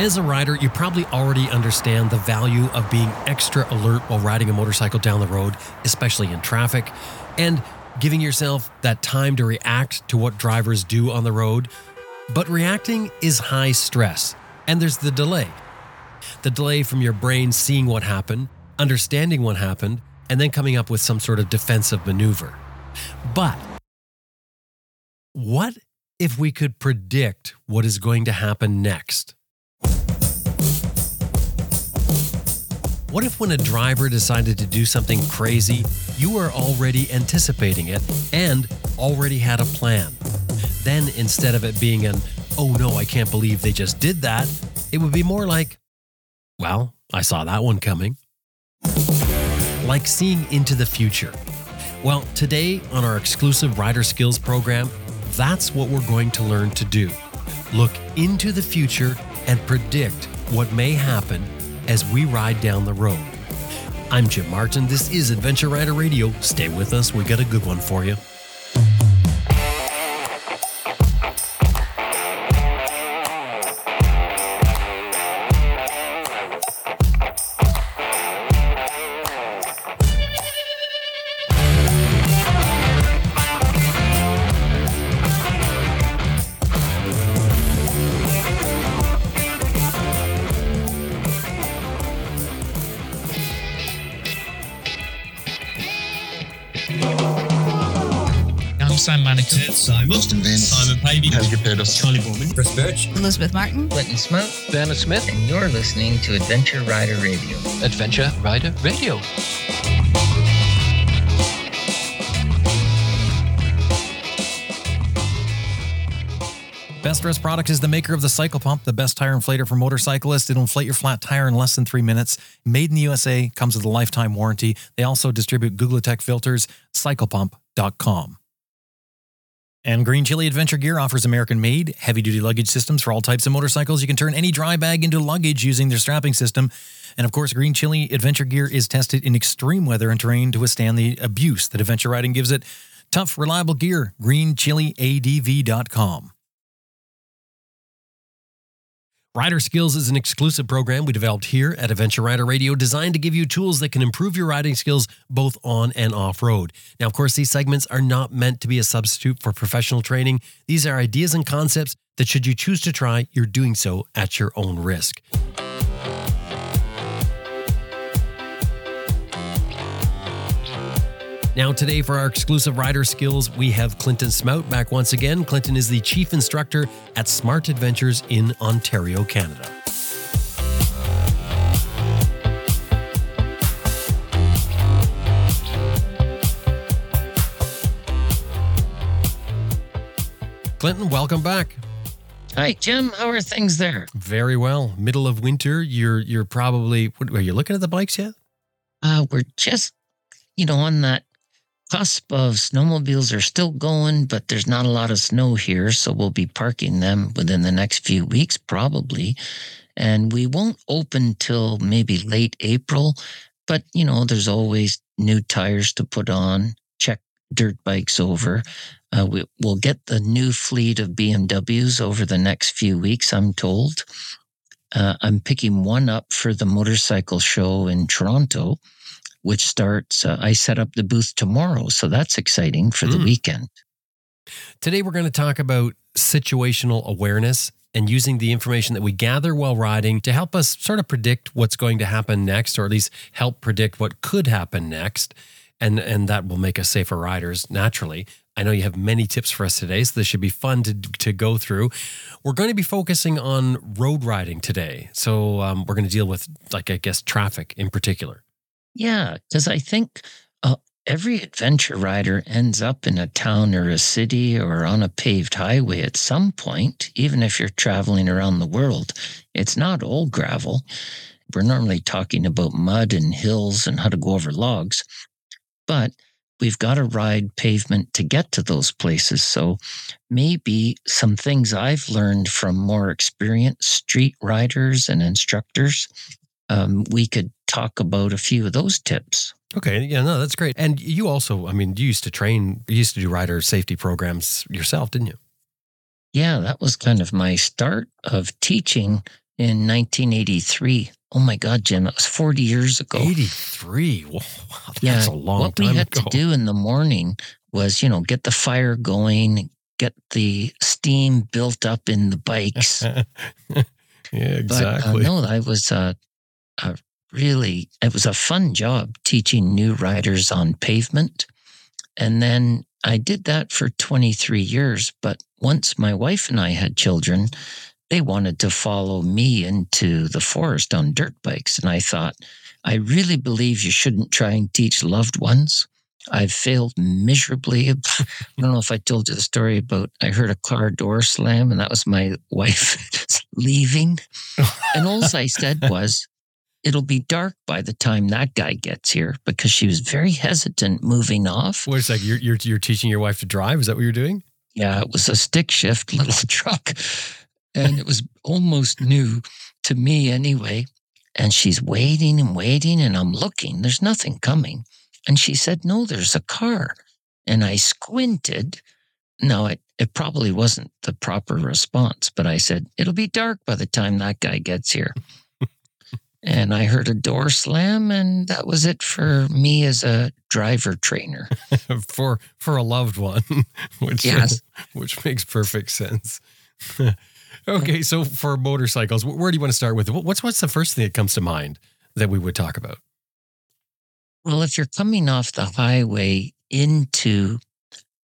As a rider, you probably already understand the value of being extra alert while riding a motorcycle down the road, especially in traffic, and giving yourself that time to react to what drivers do on the road. But reacting is high stress, and there's the delay. The delay from your brain seeing what happened, understanding what happened, and then coming up with some sort of defensive maneuver. But what if we could predict what is going to happen next? What if, when a driver decided to do something crazy, you were already anticipating it and already had a plan? Then, instead of it being an, oh no, I can't believe they just did that, it would be more like, well, I saw that one coming. Like seeing into the future. Well, today on our exclusive Rider Skills program, that's what we're going to learn to do. Look into the future and predict what may happen as we ride down the road. I'm Jim Martin. This is Adventure Rider Radio. Stay with us, we got a good one for you. Sam Manicom, Simon, Austin Vince, Simon Pavey, Helge Pedersen, Charley Boorman, Chris Birch, Elizabeth Martin, Clinton Smout, Bernard Smith, and you're listening to Adventure Rider Radio. Adventure Rider Radio. Best Rest Product is the maker of the Cycle Pump, the best tire inflator for motorcyclists. It'll inflate your flat tire in less than three minutes. Made in the USA, comes with a lifetime warranty. They also distribute Googletech filters, cyclepump.com. And Green Chili Adventure Gear offers American made, heavy duty luggage systems for all types of motorcycles. You can turn any dry bag into luggage using their strapping system. And of course, Green Chili Adventure Gear is tested in extreme weather and terrain to withstand the abuse that adventure riding gives it. Tough, reliable gear, greenchiliadv.com. Rider Skills is an exclusive program we developed here at Adventure Rider Radio designed to give you tools that can improve your riding skills both on and off road. Now, of course, these segments are not meant to be a substitute for professional training. These are ideas and concepts that, should you choose to try, you're doing so at your own risk. Now, today for our exclusive rider skills, we have Clinton Smout back once again. Clinton is the chief instructor at Smart Adventures in Ontario, Canada. Clinton, welcome back. Hi, Jim. How are things there? Very well. Middle of winter. You're you're probably. What, are you looking at the bikes yet? Uh, we're just, you know, on that cusp of snowmobiles are still going, but there's not a lot of snow here, so we'll be parking them within the next few weeks, probably. And we won't open till maybe late April, but you know, there's always new tires to put on, check dirt bikes over. Uh, we, we'll get the new fleet of BMWs over the next few weeks, I'm told. Uh, I'm picking one up for the motorcycle show in Toronto which starts, uh, I set up the booth tomorrow. So that's exciting for the Mm. weekend. Today, we're going to talk about situational awareness and using the information that we gather while riding to help us sort of predict what's going to happen next, or at least help predict what could happen next. And, and that will make us safer riders naturally. I know you have many tips for us today, so this should be fun to, to go through. We're going to be focusing on road riding today. So um, we're going to deal with, like, I guess, traffic in particular. Yeah, because I think uh, every adventure rider ends up in a town or a city or on a paved highway at some point, even if you're traveling around the world. It's not all gravel. We're normally talking about mud and hills and how to go over logs, but we've got to ride pavement to get to those places. So maybe some things I've learned from more experienced street riders and instructors, um, we could talk about a few of those tips. Okay, yeah, no, that's great. And you also, I mean, you used to train, you used to do rider safety programs yourself, didn't you? Yeah, that was kind of my start of teaching in 1983. Oh my God, Jim, that was 40 years ago. 83. Wow, that's Yeah, a long what time What we had ago. to do in the morning was, you know, get the fire going, get the steam built up in the bikes. yeah, But exactly. uh, no, I was uh, uh, really, it was a fun job teaching new riders on pavement. And then I did that for 23 years. But once my wife and I had children, they wanted to follow me into the forest on dirt bikes. And I thought, I really believe you shouldn't try and teach loved ones. I've failed miserably. I don't know if I told you the story about I heard a car door slam and that was my wife leaving. And all I said was, it'll be dark by the time that guy gets here because she was very hesitant moving off. Wait a second. You're, you're, you're teaching your wife to drive? Is that what you're doing? Yeah, it was a stick shift little truck. And it was almost new to me anyway. And she's waiting and waiting, and I'm looking. There's nothing coming. And she said, No, there's a car. And I squinted. No, it, it probably wasn't the proper response, but I said, It'll be dark by the time that guy gets here. And I heard a door slam, and that was it for me as a driver trainer. for for a loved one, which uh, Yes. which makes perfect sense. okay, so for motorcycles, where do you want to start with? What's what's the first thing that comes to mind that we would talk about? Well, if you're coming off the highway into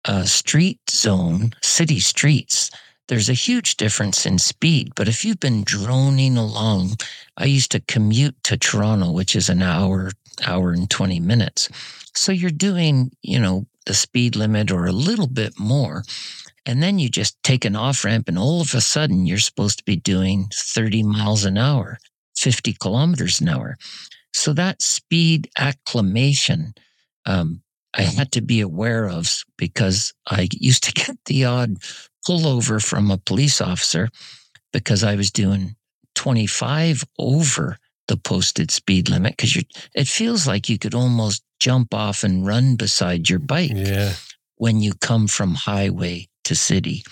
a street zone, city streets, there's a huge difference in speed. But if you've been droning along, I used to commute to Toronto, which is an hour, hour and 20 minutes. So you're doing, you know, the speed limit or a little bit more. And then you just take an off ramp, and all of a sudden you're supposed to be doing 30 miles an hour, 50 kilometers an hour. So that speed acclimation, um, I had to be aware of because I used to get the odd pullover from a police officer because I was doing 25 over the posted speed limit because it feels like you could almost jump off and run beside your bike Yeah, when you come from highway to city.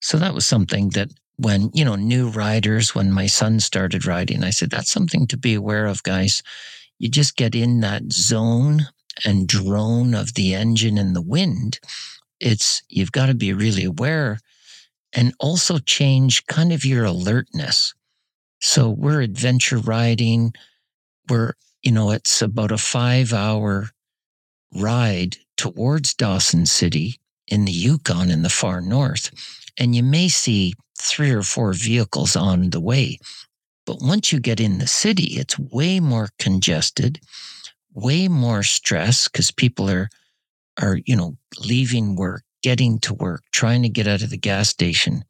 So that was something that when, you know, new riders, when my son started riding, I said, that's something to be aware of, guys. You just get in that zone and drone of the engine and the wind. It's, you've got to be really aware and also change kind of your alertness. So we're adventure riding. We're, you know, it's about a five hour ride towards Dawson City in the Yukon in the far north. And you may see three or four vehicles on the way. But once you get in the city, it's way more congested, way more stress because people are, are, you know, leaving work, getting to work, trying to get out of the gas station.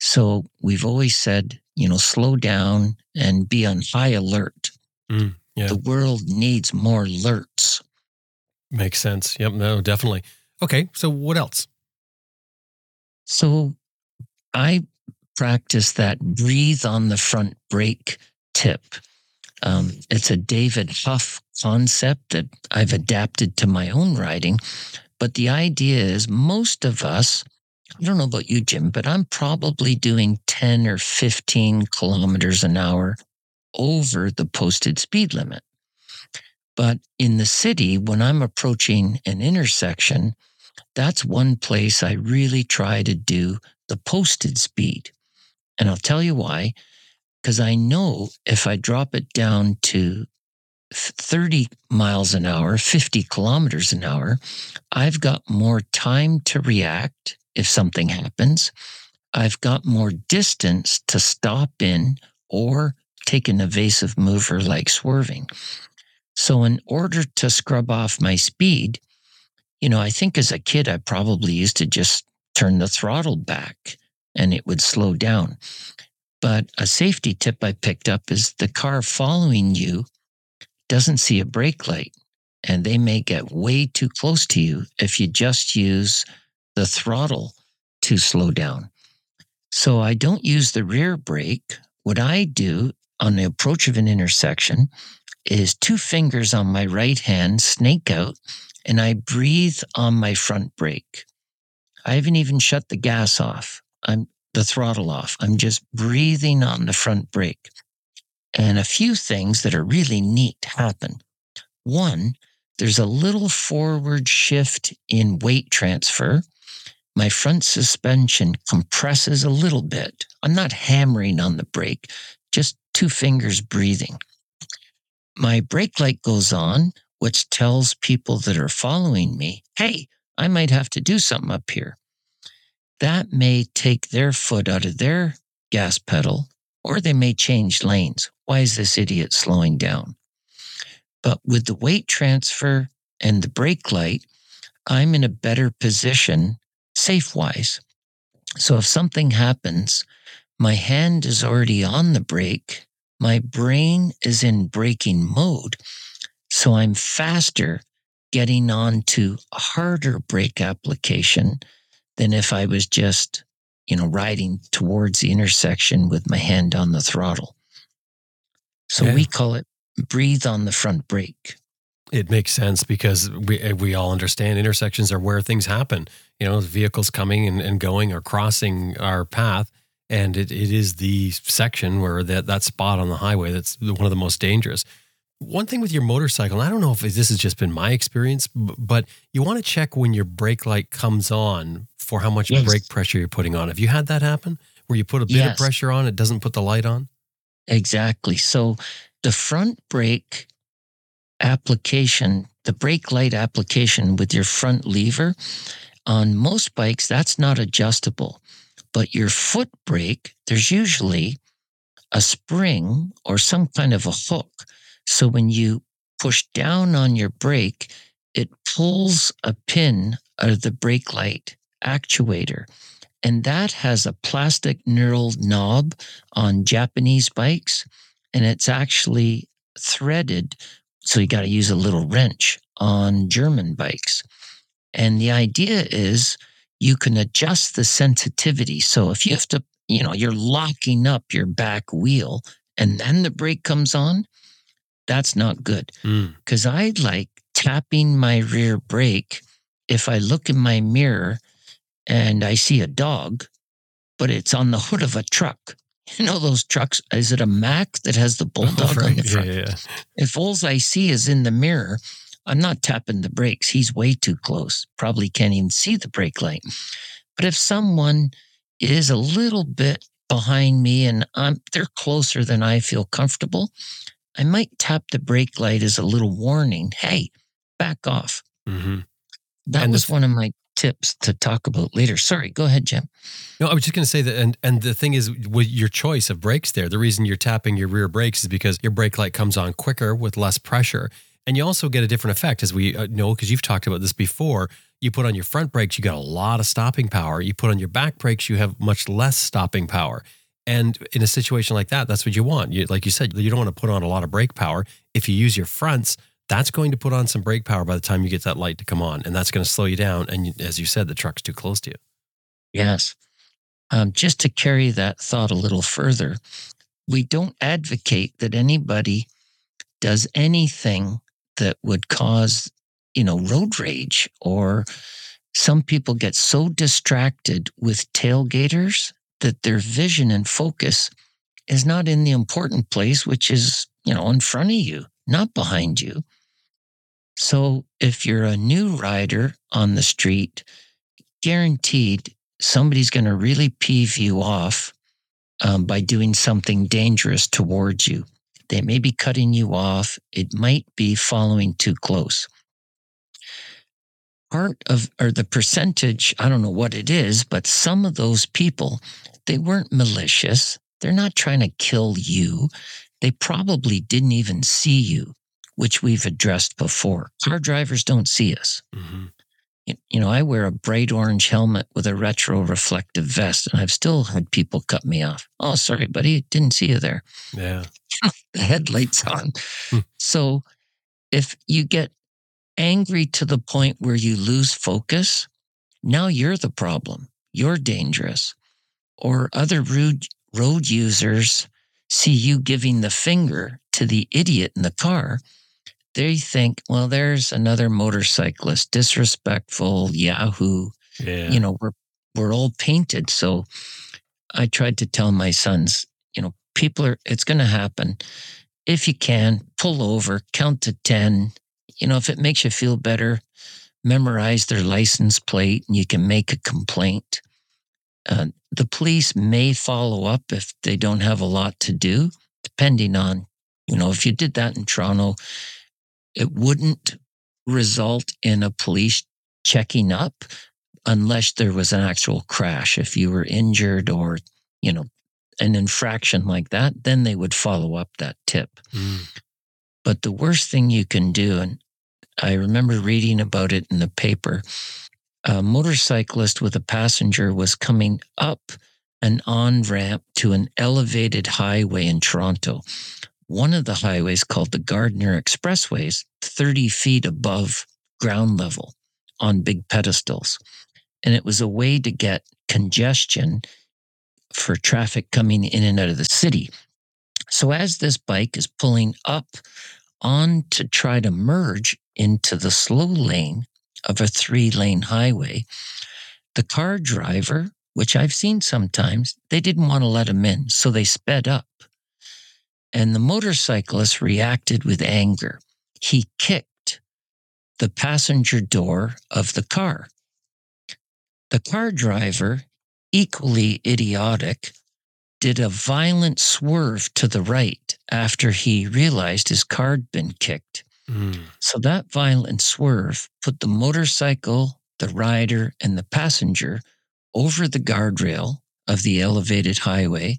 So we've always said, you know, slow down and be on high alert. Mm, yeah. The world needs more alerts. makes sense. Yep, no, definitely. Okay, so what else? So I practice that breathe on the front brake tip. Um, it's a David Hough concept that I've adapted to my own writing. But the idea is most of us, I don't know about you, Jim, but I'm probably doing 10 or 15 kilometers an hour over the posted speed limit. But in the city, when I'm approaching an intersection, that's one place I really try to do the posted speed. And I'll tell you why. Because I know if I drop it down to 30 miles an hour, 50 kilometers an hour, I've got more time to react if something happens. I've got more distance to stop in or take an evasive mover like swerving. So, in order to scrub off my speed, you know, I think as a kid, I probably used to just turn the throttle back and it would slow down. But a safety tip I picked up is the car following you doesn't see a brake light and they may get way too close to you if you just use the throttle to slow down. So I don't use the rear brake. What I do on the approach of an intersection is two fingers on my right hand snake out and I breathe on my front brake. I haven't even shut the gas off. I'm the throttle off. I'm just breathing on the front brake. And a few things that are really neat happen. One, there's a little forward shift in weight transfer. My front suspension compresses a little bit. I'm not hammering on the brake, just two fingers breathing. My brake light goes on, which tells people that are following me, hey, I might have to do something up here. That may take their foot out of their gas pedal, or they may change lanes. Why is this idiot slowing down? But with the weight transfer and the brake light, I'm in a better position safe wise. So if something happens, my hand is already on the brake, my brain is in braking mode. So I'm faster getting on to a harder brake application than if I was just, you know, riding towards the intersection with my hand on the throttle. So Yeah. we call it breathe on the front brake. It makes sense because we eh, we all understand intersections are where things happen. You know, vehicles coming and, and going or crossing our path. And it, it is the section where that, that spot on the highway that's one of the most dangerous. One thing with your motorcycle, and I don't know if this has just been my experience, but you want to check when your brake light comes on for how much Yes. brake pressure you're putting on. Have you had that happen where you put a bit of pressure on, it doesn't put the light on? Exactly. So the front brake application, the brake light application with your front lever, on most bikes, that's not adjustable. But your foot brake, there's usually a spring or some kind of a hook. So when you push down on your brake, it pulls a pin out of the brake light actuator. And that has a plastic knurled knob on Japanese bikes, and it's actually threaded. So you got to use a little wrench on German bikes. And the idea is you can adjust the sensitivity. So if you have to, you know, you're locking up your back wheel and then the brake comes on, that's not good Mm. because I like tapping my rear brake if I look in my mirror and I see a dog, but it's on the hood of a truck. You know those trucks? Is it a Mack that has the bulldog on Right. the Yeah, front? yeah, yeah. If all I see is in the mirror, I'm not tapping the brakes. He's way too close. Probably can't even see the brake light. But if someone is a little bit behind me and I'm they're closer than I feel comfortable, I might tap the brake light as a little warning. Hey, back off. Mm-hmm. That And was th- one of my tips to talk about later. Sorry, go ahead, Jim. No, I was just going to say that, and and the thing is, with your choice of brakes, there, the reason you're tapping your rear brakes is because your brake light comes on quicker with less pressure, and you also get a different effect, as we uh, know because you've talked about this before. You put on your front brakes, you got a lot of stopping power. You put on your back brakes, you have much less stopping power. And in a situation like that, that's what you want. You, like you said, you don't want to put on a lot of brake power. If you use your fronts, that's going to put on some brake power by the time you get that light to come on, and that's going to slow you down. And as you said, the truck's too close to you. Yes. Um, just to carry that thought a little further, we don't advocate that anybody does anything that would cause, you know, road rage or some people get so distracted with tailgaters that their vision and focus is not in the important place, which is, you know, in front of you, not behind you. So if you're a new rider on the street, guaranteed somebody's going to really peeve you off um, by doing something dangerous towards you. They may be cutting you off. It might be following too close. Part of, or the percentage, I don't know what it is, but some of those people, they weren't malicious. They're not trying to kill you. They probably didn't even see you, which we've addressed before. Car drivers don't see us hmm you you know, I wear a bright orange helmet with a retro reflective vest, and I've still had people cut me off. Oh, sorry, buddy, didn't see you there. Yeah. The headlights on. Hmm. so if you get angry to the point where you lose focus, now you're the problem. You're dangerous. Or other rude road users see you giving the finger to the idiot in the car they think, well, there's another motorcyclist, disrespectful, Yahoo. Yeah. You know, we're we're all painted. So I tried to tell my sons, you know, people are, it's going to happen. If you can, pull over, count to 10. You know, if it makes you feel better, memorize their license plate and you can make a complaint. Uh, the police may follow up if they don't have a lot to do, depending on, you know, if you did that in Toronto, it wouldn't result in a police checking up unless there was an actual crash. If you were injured or, you know, an infraction like that, then they would follow up that tip. Mm. But the worst thing you can do, and I remember reading about it in the paper, a motorcyclist with a passenger was coming up an on ramp to an elevated highway in Toronto. One of the highways called the Gardiner Expressways, 30 feet above ground level on big pedestals. And it was a way to get congestion for traffic coming in and out of the city. So as this bike is pulling up on to try to merge into the slow lane of a three lane highway, the car driver, which I've seen sometimes, they didn't want to let him in. So they sped up. And the motorcyclist reacted with anger. He kicked the passenger door of the car. The car driver, equally idiotic, did a violent swerve to the right after he realized his car had been kicked. Mm. So that violent swerve put the motorcycle, the rider, and the passenger over the guardrail of the elevated highway.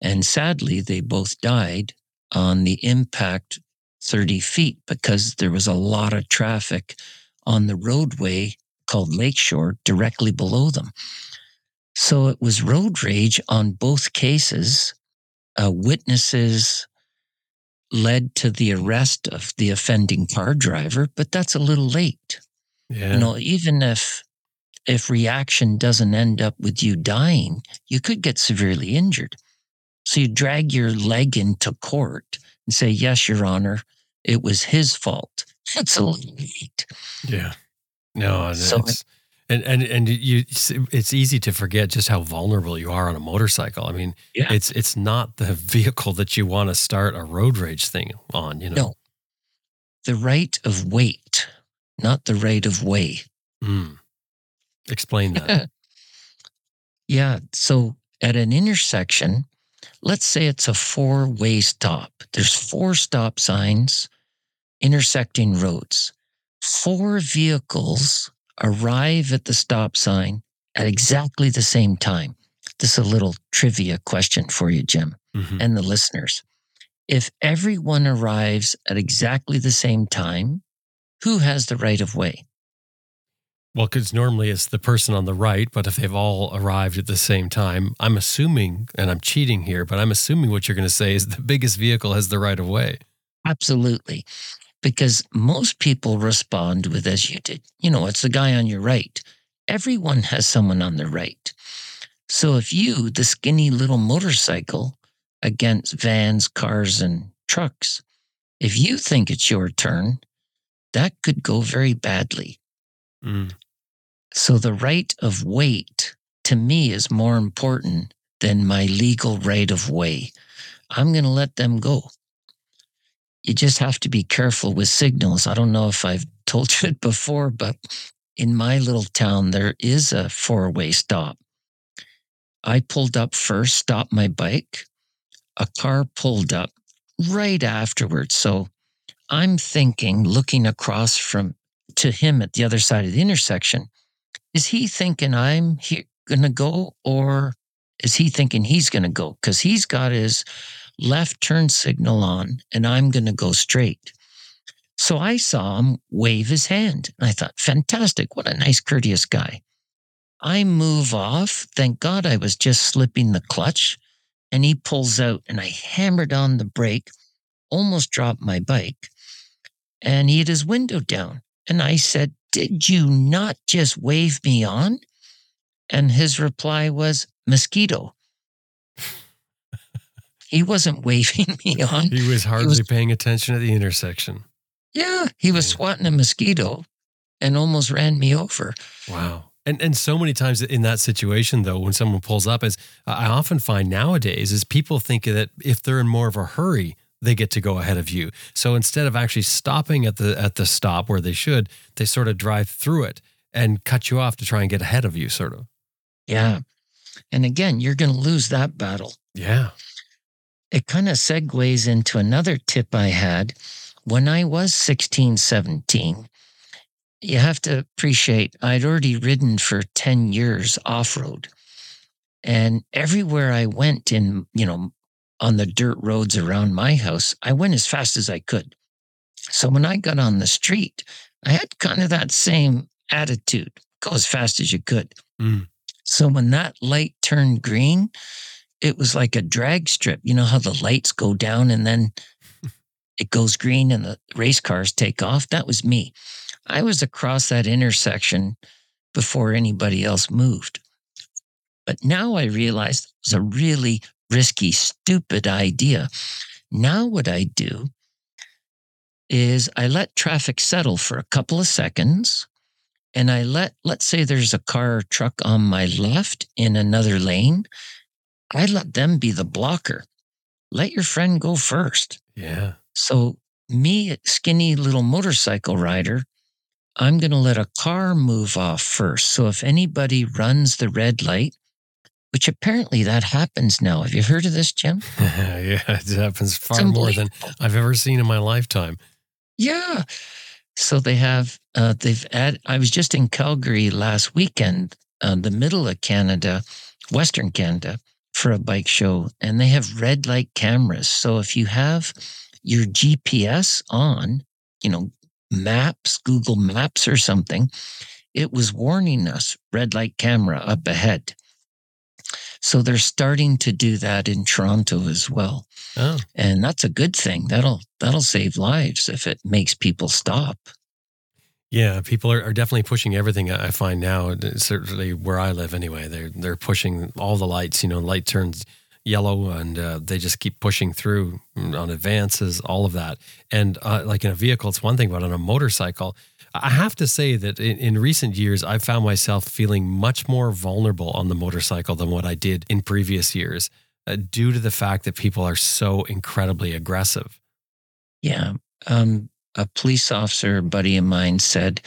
And sadly, they both died on the impact 30 feet because there was a lot of traffic on the roadway called Lakeshore directly below them. So it was road rage on both cases. Uh, witnesses led to the arrest of the offending car driver, but that's a little late. Yeah. You know, even if if reaction doesn't end up with you dying, you could get severely injured. So you drag your leg into court and say, "Yes, Your Honor, it was his fault." That's a little late. Yeah. No, So- it's, and and and you it's easy to forget just how vulnerable you are on a motorcycle. I mean, Yeah. it's it's not the vehicle that you want to start a road rage thing on, you know. No. The right of weight, not the right of way. Mm. Explain that. Yeah. So at an intersection, let's say it's a four way stop. There's four stop signs intersecting roads. Four vehicles arrive at the stop sign at exactly the same time. This is a little trivia question for you, Jim, Mhm. and the listeners. If everyone arrives at exactly the same time, who has the right of way? Well, because normally it's the person on the right, but if they've all arrived at the same time, I'm assuming, and I'm cheating here, but I'm assuming what you're going to say is the biggest vehicle has the right of way. Absolutely. Because most people respond with, as you did, you know, it's the guy on your right. Everyone has someone on their right. So if you, the skinny little motorcycle against vans, cars, and trucks, if you think it's your turn, that could go very badly. Mm. So the right of weight to me is more important than my legal right of way. I'm going to let them go. You just have to be careful with signals. I don't know if I've told you it before, but in my little town, there is a four way stop. I pulled up first, stopped my bike. A car pulled up right afterwards. So I'm thinking, looking across from to him at the other side of the intersection, is he thinking I'm he- going to go or is he thinking he's to go? Because he's got his left turn signal on and I'm going to go straight. So I saw him wave his hand and I thought, fantastic. What a nice, courteous guy. I move off. Thank God I was just slipping the clutch and he pulls out and I hammered on the brake, almost dropped my bike and he had his window down. And I said, Did you not just wave me on? And his reply was, Mosquito. He wasn't waving me on. He was hardly was- paying attention at the intersection. Yeah, he was swatting a mosquito and almost ran me over. Wow. And and so many times in that situation though, when someone pulls up, is I often find nowadays is people think that if they're in more of a hurry, they get to go ahead of you. So instead of actually stopping at the at the stop where they should, they sort of drive through it and cut you off to try and get ahead of you, sort of. Yeah. And again, you're going to lose that battle. Yeah. It kind of segues into another tip I had when I was 16, 17. You have to appreciate I'd already ridden for 10 years off road. And everywhere I went in, you know, on the dirt roads around my house, I went as fast as I could. So when I got on the street, I had kind of that same attitude go as fast as you could. Mm. So when that light turned green, it was like a drag strip. You know how the lights go down and then it goes green and the race cars take off? That was me. I was across that intersection before anybody else moved. But now I realized it was a really risky, stupid idea. Now, what I do is I let traffic settle for a couple of seconds and I let, let's say there's a car or truck on my left in another lane. I let them be the blocker. Let your friend go first. Yeah. So, me, skinny little motorcycle rider, I'm going to let a car move off first. So, if anybody runs the red light, which apparently that happens now. Have you heard of this, Jim? yeah, it happens far more than. I've ever seen in my lifetime. Yeah. So they have, uh, they've add. I was just in Calgary last weekend, uh, the middle of Canada, Western Canada, for a bike show, and they have red light cameras. So if you have your GPS on, you know, maps, Google Maps or something, it was warning us red light camera up ahead. So they're starting to do that in Toronto as well Oh, and that's a good thing that'll that'll save lives if it makes people stop yeah. People are, are definitely pushing everything. I find now, certainly where I live anyway, they're they're pushing all the lights. You know, light turns yellow, and uh, they just keep pushing through on advances, all of that. And uh, like in a vehicle, it's one thing, but on a motorcycle, I have to say that in, in recent years, I've found myself feeling much more vulnerable on the motorcycle than what I did in previous years, uh, due to the fact that people are so incredibly aggressive. yeah um, a police officer buddy of mine said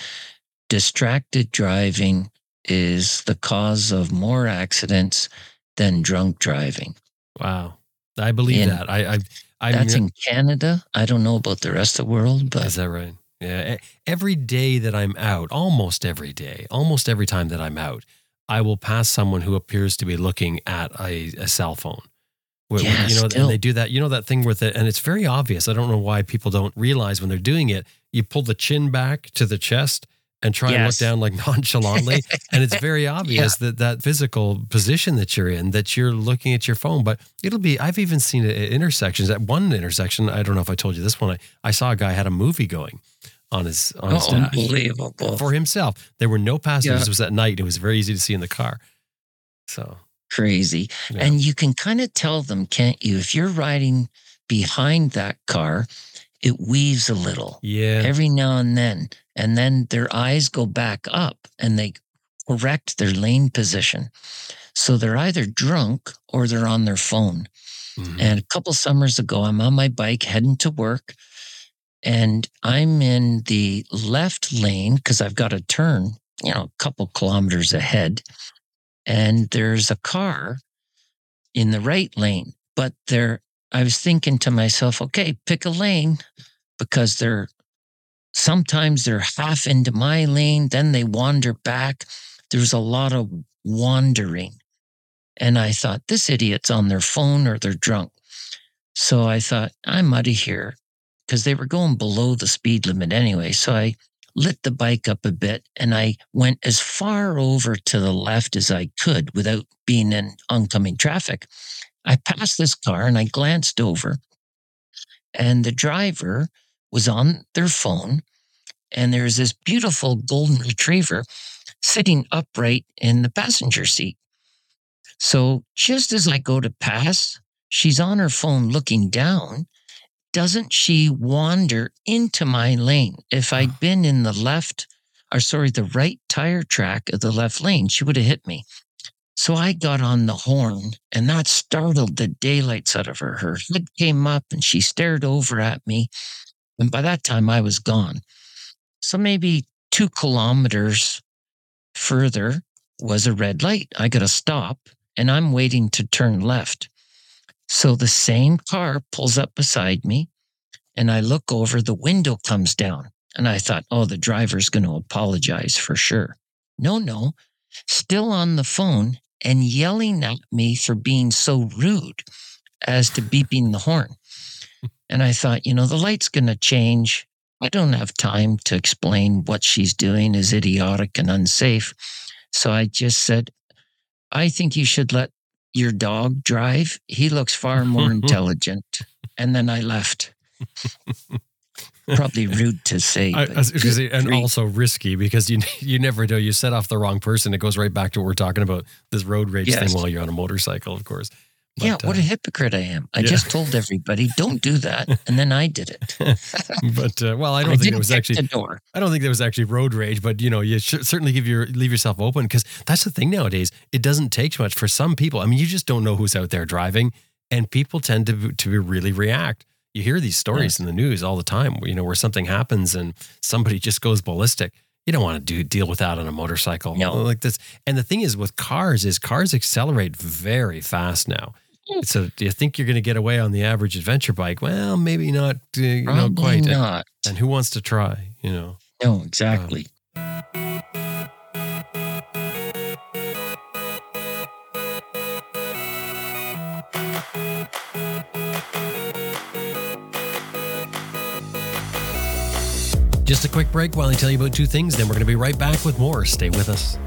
distracted driving is the cause of more accidents than drunk driving Wow, I believe In- that. I, I, I that's in canada i don't know about the rest of the world but Is that right? Yeah. Every day that I'm out, almost every day, almost every time that I'm out, I will pass someone who appears to be looking at a, a cell phone. Where- Yeah, you know, still. and they do that. You know that thing with it, and it's very obvious. I don't know why people don't realize when they're doing it. You pull the chin back to the chest and try and look down like nonchalantly, and it's very obvious that that physical position that you're in, that you're looking at your phone. But it'll be. I've even seen it at intersections. At one intersection, I don't know if I told you this one. I, I saw a guy had a movie going on his on his oh, dash unbelievable for himself. There were no passengers. Yeah. It was at night. It was very easy to see in the car. So crazy Yeah. and you can kind of tell them can't you if you're riding behind that car it weaves a little yeah, every now and then. And then their eyes go back up and they correct their lane position. So they're either drunk or they're on their phone. Mhm. And a couple summers ago, I'm on my bike heading to work and I'm in the left lane because I've got to turn, you know, a couple kilometers ahead. And there's a car in the right lane, but there, I was thinking to myself, okay, pick a lane because they're sometimes they're half into my lane, then they wander back. There's a lot of wandering. And I thought, this idiot's on their phone or they're drunk. So I thought, I'm out of here because they were going below the speed limit anyway. So I lit the bike up a bit and I went as far over to the left as I could without being in oncoming traffic. I passed this car and I glanced over, and the driver was on their phone, and there's this beautiful golden retriever sitting upright in the passenger seat. So just as I go to pass, she's on her phone looking down. Doesn't she wander into my lane? If I'd been in the left or sorry, the right tire track of the left lane. She would have hit me. So I got on the horn and that startled the daylights out of her. Her head came up and she stared over at me. And by that time I was gone. So maybe two kilometers further was a red light. I got to stop and I'm waiting to turn left. So the same car pulls up beside me and I look over, the window comes down. And I thought, oh, the driver's going to apologize for sure. No, no, still on the phone and yelling at me for being so rude as to beeping the horn. And I thought, you know, the light's going to change. I don't have time to explain what she's doing is idiotic and unsafe. So I just said, I think you should let your dog drive. He looks far more intelligent. And then I left. Probably rude to say. I, but I say, and also risky because you you never know. You set off the wrong person. It goes right back to what we're talking about this road rage Yes. thing while you're on a motorcycle, of course. Yeah, what uh, a hypocrite I am. I yeah. just told everybody, don't do that. And then I did it. but uh, well, I don't think it was actually. I don't think there was actually road rage, but you know, you should certainly give your leave yourself open because that's the thing nowadays. It doesn't take much for some people. I mean, you just don't know who's out there driving, and people tend to to really react. You hear these stories in the news all the time, you know, where something happens and somebody just goes ballistic. You don't want to do deal with that on a motorcycle No. like this. And the thing is with cars is cars accelerate very fast now. Mm. So do you think you're going to get away on the average adventure bike? Well, maybe not. Uh, Probably quite. not. And who wants to try? You know. No, exactly. Just a quick break while I tell you about two things, then we're going to be right back with more. Stay with us.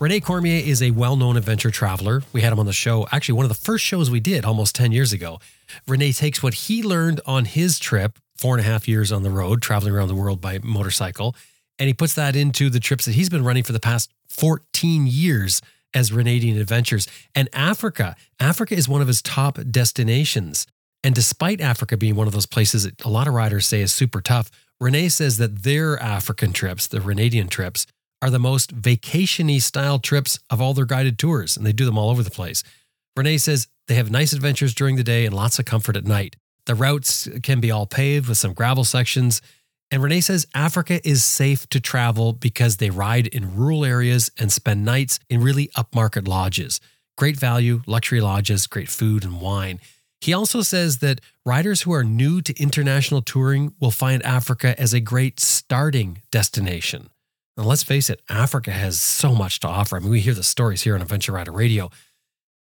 Rene Cormier is a well known adventure traveler. We had him on the show, actually, one of the first shows we did almost 10 years ago. Rene takes what he learned on his trip, four and a half years on the road, traveling around the world by motorcycle, and he puts that into the trips that he's been running for the past 14 years as Renadian Adventures. And Africa, Africa is one of his top destinations. And despite Africa being one of those places that a lot of riders say is super tough, Rene says that their African trips, the Renadian trips, are the most vacationy style trips of all their guided tours, and they do them all over the place. Rene says they have nice adventures during the day and lots of comfort at night. The routes can be all paved with some gravel sections. And Rene says Africa is safe to travel because they ride in rural areas and spend nights in really upmarket lodges. Great value, luxury lodges, great food and wine. He also says that riders who are new to international touring will find Africa as a great starting destination. Now, let's face it, Africa has so much to offer. I mean, we hear the stories here on Adventure Rider Radio.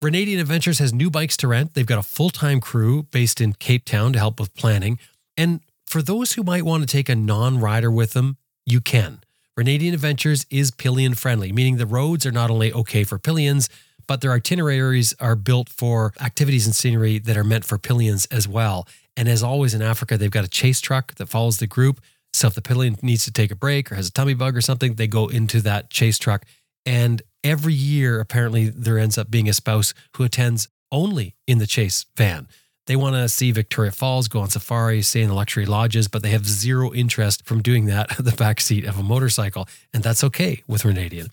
Renadian Adventures has new bikes to rent. They've got a full time crew based in Cape Town to help with planning. And for those who might want to take a non rider with them, you can. Renadian Adventures is pillion friendly, meaning the roads are not only okay for pillions, but their itineraries are built for activities and scenery that are meant for pillions as well. And as always in Africa, they've got a chase truck that follows the group. So if the pillion needs to take a break or has a tummy bug or something, they go into that chase truck. And every year, apparently, there ends up being a spouse who attends only in the chase van. They want to see Victoria Falls, go on safari, stay in the luxury lodges, but they have zero interest from doing that at the back seat of a motorcycle. And that's okay with Renadian.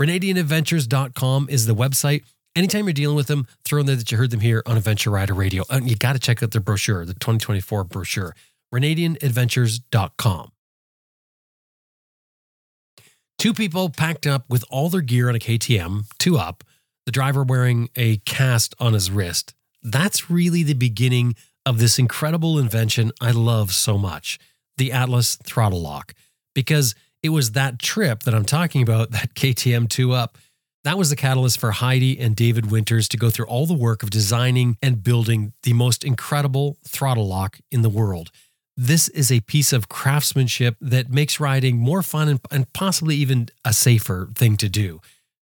RenadianAdventures.com is the website. Anytime you're dealing with them, throw in there that you heard them here on Adventure Rider Radio. And you got to check out their brochure, the 2024 brochure. RenadianAdventures.com. Two people packed up with all their gear on a KTM, two up, the driver wearing a cast on his wrist. That's really the beginning of this incredible invention I love so much the Atlas throttle lock. Because it was that trip that I'm talking about, that KTM 2 up, that was the catalyst for Heidi and David Winters to go through all the work of designing and building the most incredible throttle lock in the world. This is a piece of craftsmanship that makes riding more fun and, and possibly even a safer thing to do.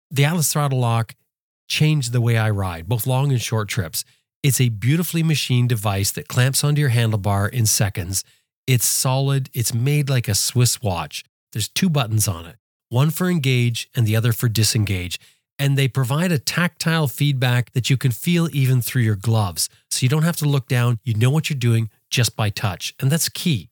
The Atlas throttle lock changed the way I ride, both long and short trips. It's a beautifully machined device that clamps onto your handlebar in seconds. It's solid, it's made like a Swiss watch. There's two buttons on it one for engage and the other for disengage. and they provide a tactile feedback that you can feel even through your gloves. So you don't have to look down. You know what you're doing just by touch. And that's key.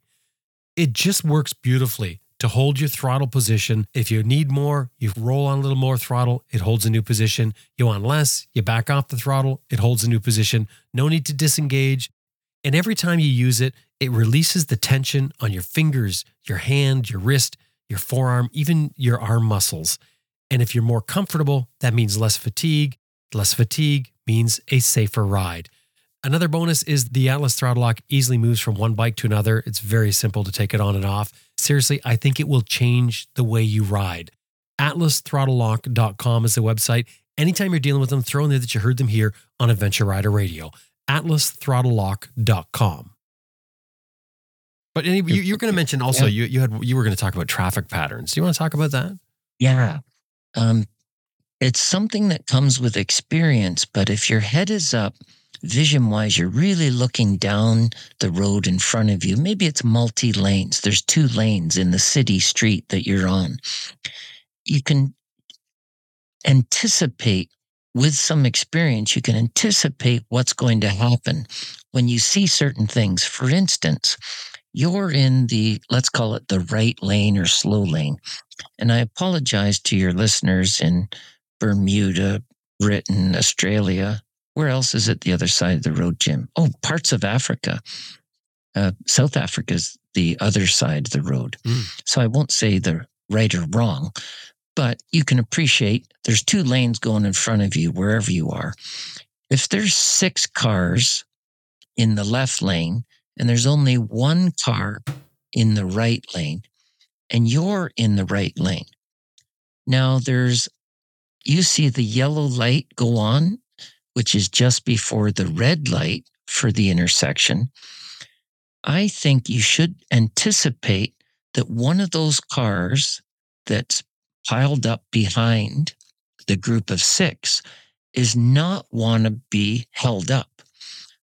It just works beautifully to hold your throttle position. If you need more, you roll on a little more throttle, it holds a new position. You want less, you back off the throttle, it holds a new position. No need to disengage. And every time you use it, it releases the tension on your fingers, your hand, your wrist, your forearm, even your arm muscles. And if you're more comfortable, that means less fatigue. Less fatigue means a safer ride. Another bonus is the Atlas throttle lock easily moves from one bike to another. It's very simple to take it on and off. Seriously, I think it will change the way you ride. AtlasThrottleLock.com is the website. Anytime you're dealing with them, throw in there that you heard them here on Adventure Rider Radio. AtlasThrottleLock.com. But any, you, were going to mention also you you had you were going to talk about traffic patterns. Do you want to talk about that? Yeah. Um, it's something that comes with experience, but if your head is up, vision wise, you're really looking down the road in front of you. Maybe it's multi lanes. There's two lanes in the city street that you're on. You can anticipate with some experience, you can anticipate what's going to happen when you see certain things. For instance, you're in the, let's call it the right lane or slow lane. And I apologize to your listeners in Bermuda, Britain, Australia. Where else is it the other side of the road, Jim? Oh, parts of Africa. Uh, South Africa is the other side of the road. Mm. So I won't say the right or wrong, but you can appreciate there's two lanes going in front of you wherever you are. If there's six cars in the left lane and there's only one car in the right lane, and you're in the right lane. Now there's, you see the yellow light go on, which is just before the red light for the intersection. I think you should anticipate that one of those cars that's piled up behind the group of six is not want to be held up.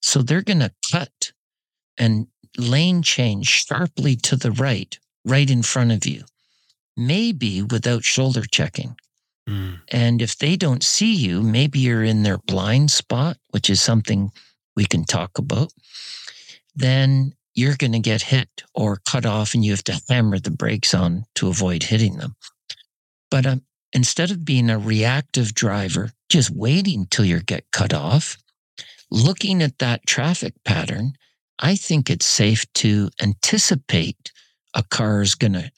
So they're going to cut and lane change sharply to the right right in front of you, maybe without shoulder checking. Mm. And if they don't see you, maybe you're in their blind spot, which is something we can talk about, then you're going to get hit or cut off and you have to hammer the brakes on to avoid hitting them. But um, instead of being a reactive driver, just waiting till you get cut off, looking at that traffic pattern, I think it's safe to anticipate a car is going to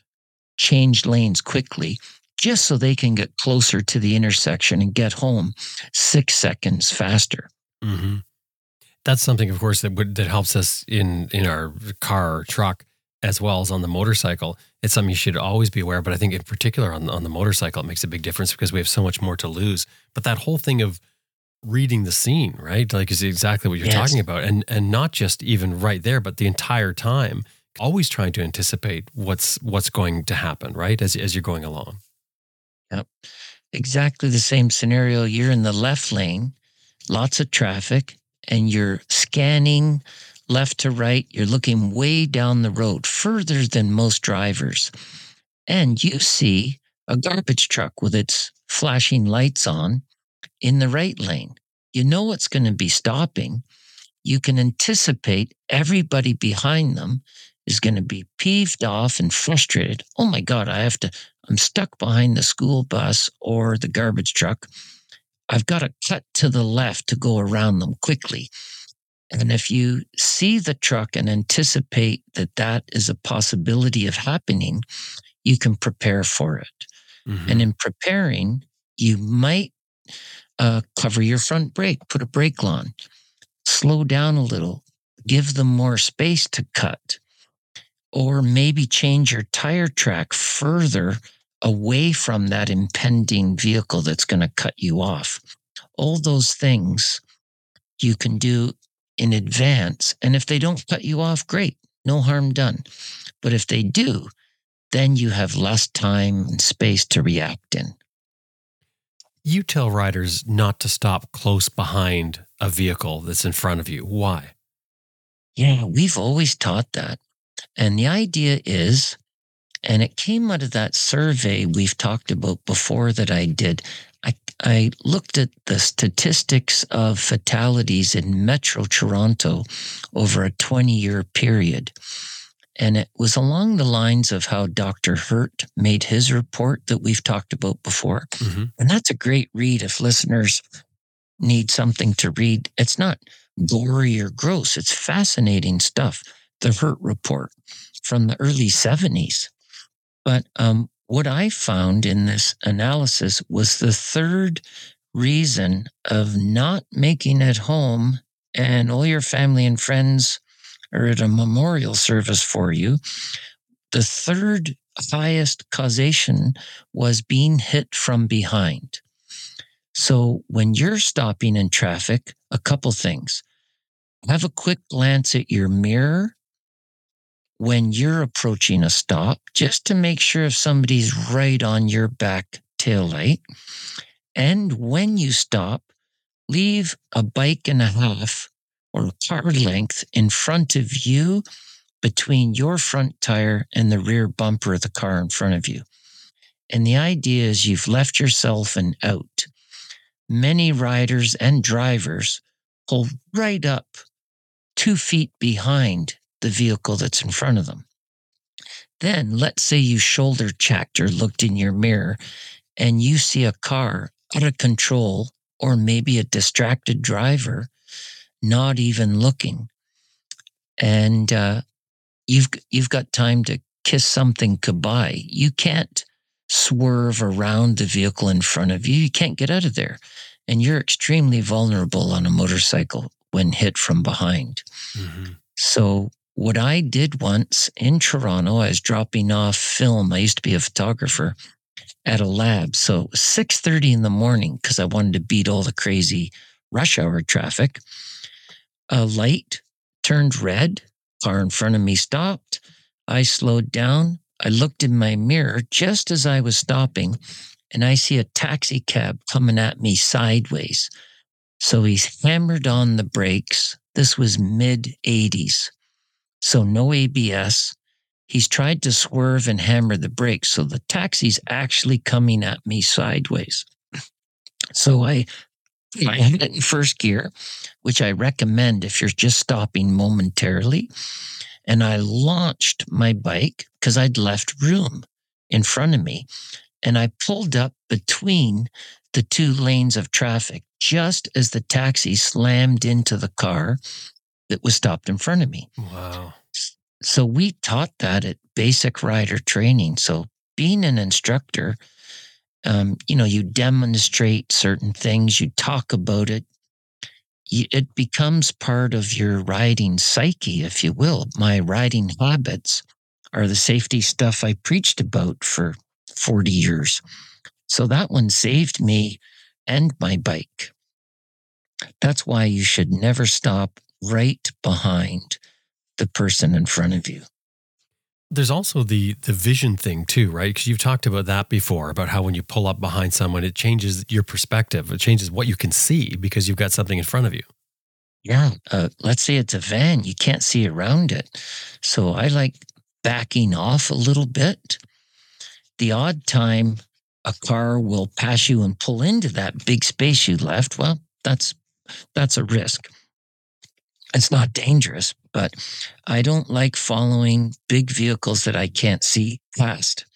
change lanes quickly just so they can get closer to the intersection and get home six seconds faster. hmm That's something, of course, that would, that helps us in in our car or truck as well as on the motorcycle. It's something you should always be aware. Of, But I think, in particular, on on the motorcycle, it makes a big difference because we have so much more to lose. But that whole thing of reading the scene, right, like is exactly what you're Yes. talking about, and and not just even right there, but the entire time, always trying to anticipate what's what's going to happen, right, as as you're going along. Exactly the same scenario. You're in the left lane, lots of traffic, and you're scanning left to right. You're looking way down the road, further than most drivers. And you see a garbage truck with its flashing lights on in the right lane. You know it's going to be stopping. You can anticipate everybody behind them is going to be peeved off and frustrated. Oh my God, I have to, I'm stuck behind the school bus or the garbage truck. I've got to cut to the left to go around them quickly. And if you see the truck and anticipate that that is a possibility of happening, you can prepare for it. Mhm. And in preparing, you might uh, cover your front brake, put a brake on, slow down a little, give them more space to cut, or maybe change your tire track further away from that impending vehicle that's going to cut you off. All those things you can do in advance. And if they don't cut you off, great, no harm done. But if they do, then you have less time and space to react in. You tell riders not to stop close behind a vehicle that's in front of you. Why? Yeah, we've always taught that. And the idea is, and it came out of that survey we've talked about before that I did. I, I looked at the statistics of fatalities in Metro Toronto over a 20 year period. And it was along the lines of how Dr. Hurt made his report that we've talked about before. hmm And that's a great read if listeners need something to read. It's not gory or gross, it's fascinating stuff. The Hurt report from the early 70s. But um, what I found in this analysis was the third reason of not making it home, and all your family and friends are at a memorial service for you. The third highest causation was being hit from behind. So when you're stopping in traffic, a couple things. Have a quick glance at your mirror when you're approaching a stop, just to make sure if somebody's right on your back tail light. And when you stop, leave a bike and a half or a car length in front of you between your front tire and the rear bumper of the car in front of you. And the idea is you've left yourself an out. Many riders and drivers pull right up two feet behind the vehicle that's in front of them. Then let's say you shoulder checked or looked in your mirror and you see a car out of control or maybe a distracted driver not even looking. And uh, you've you've got time to kiss something goodbye. You can't swerve around the vehicle in front of you. You can't get out of there. And you're extremely vulnerable on a motorcycle when hit from behind. hmm So what I did once in Toronto, I was dropping off film. I used to be a photographer at a lab. So it was 6.30 in the morning because I wanted to beat all the crazy rush hour traffic. A light turned red. Car in front of me stopped. I slowed down. I looked in my mirror just as I was stopping and I see a taxi cab coming at me sideways. So he's hammered on the brakes. This was mid 80s. So no ABS. He's tried to swerve and hammer the brakes. So the taxi's actually coming at me sideways. So I, I had it in first gear, which I recommend if you're just stopping momentarily. And I launched my bike because I'd left room in front of me. And I pulled up between the two lanes of traffic just as the taxi slammed into the car that was stopped in front of me. Wow. So we taught that at basic rider training. So being an instructor, um, you know, you demonstrate certain things, you talk about it. You, it becomes part of your riding psyche, if you will. My riding habits are the safety stuff I preached about for 40 years. So that one saved me and my bike. That's why you should never stop right behind the person in front of you. There's also the the vision thing too, right? Because you've talked about that before about how when you pull up behind someone, it changes your perspective. It changes what you can see because you've got something in front of you. Yeah. Uh, let's say it's a van, you can't see around it. So I like backing off a little bit. The odd time a car will pass you and pull into that big space you left, well, that's that's a risk. It's not dangerous, but I don't like following big vehicles that I can't see past.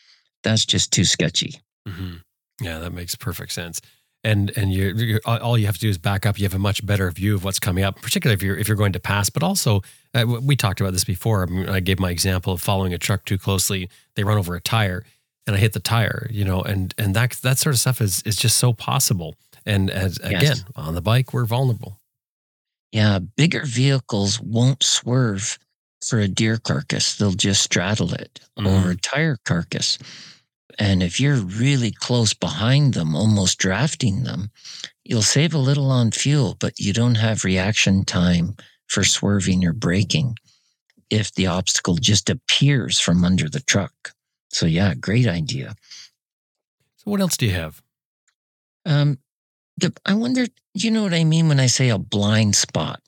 That's just too sketchy. hmm Yeah, that makes perfect sense. And and you all you have to do is back up. You have a much better view of what's coming up, particularly if you're if you're going to pass. But also, uh, we talked about this before. I gave my example of following a truck too closely. They run over a tire, and I hit the tire. You know, and and that that sort of stuff is is just so possible. And as Yes. again on the bike, we're vulnerable. Yeah, bigger vehicles won't swerve for a deer carcass. They'll just straddle it or a tire carcass. And if you're really close behind them, almost drafting them, you'll save a little on fuel, but you don't have reaction time for swerving or braking if the obstacle just appears from under the truck. So, yeah, great idea. So what else do you have? Um, the, I wonder, you know what I mean when I say a blind spot?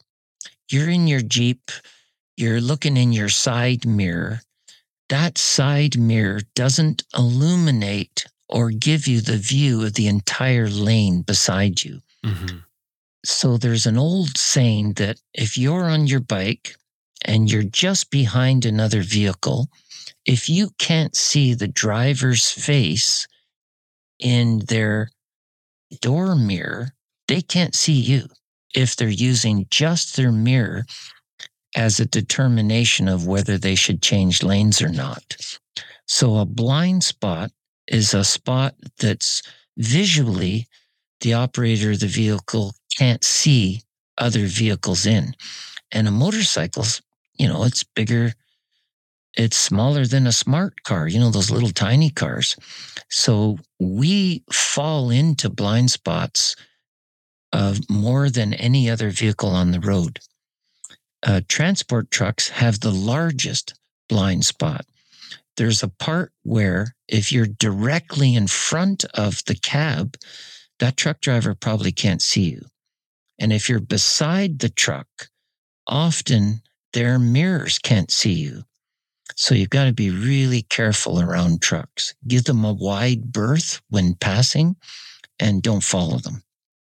You're in your Jeep, you're looking in your side mirror. That side mirror doesn't illuminate or give you the view of the entire lane beside you. Mm-hmm. So there's an old saying that if you're on your bike and you're just behind another vehicle, if you can't see the driver's face in their door mirror, they can't see you if they're using just their mirror as a determination of whether they should change lanes or not. So a blind spot is a spot that's visually the operator of the vehicle can't see other vehicles in. And a motorcycle's, you know, it's bigger, it's smaller than a smart car, you know, those little tiny cars. So we fall into blind spots of more than any other vehicle on the road. Uh, transport trucks have the largest blind spot. There's a part where if you're directly in front of the cab, that truck driver probably can't see you. And if you're beside the truck, often their mirrors can't see you. So you've got to be really careful around trucks. Give them a wide berth when passing and don't follow them.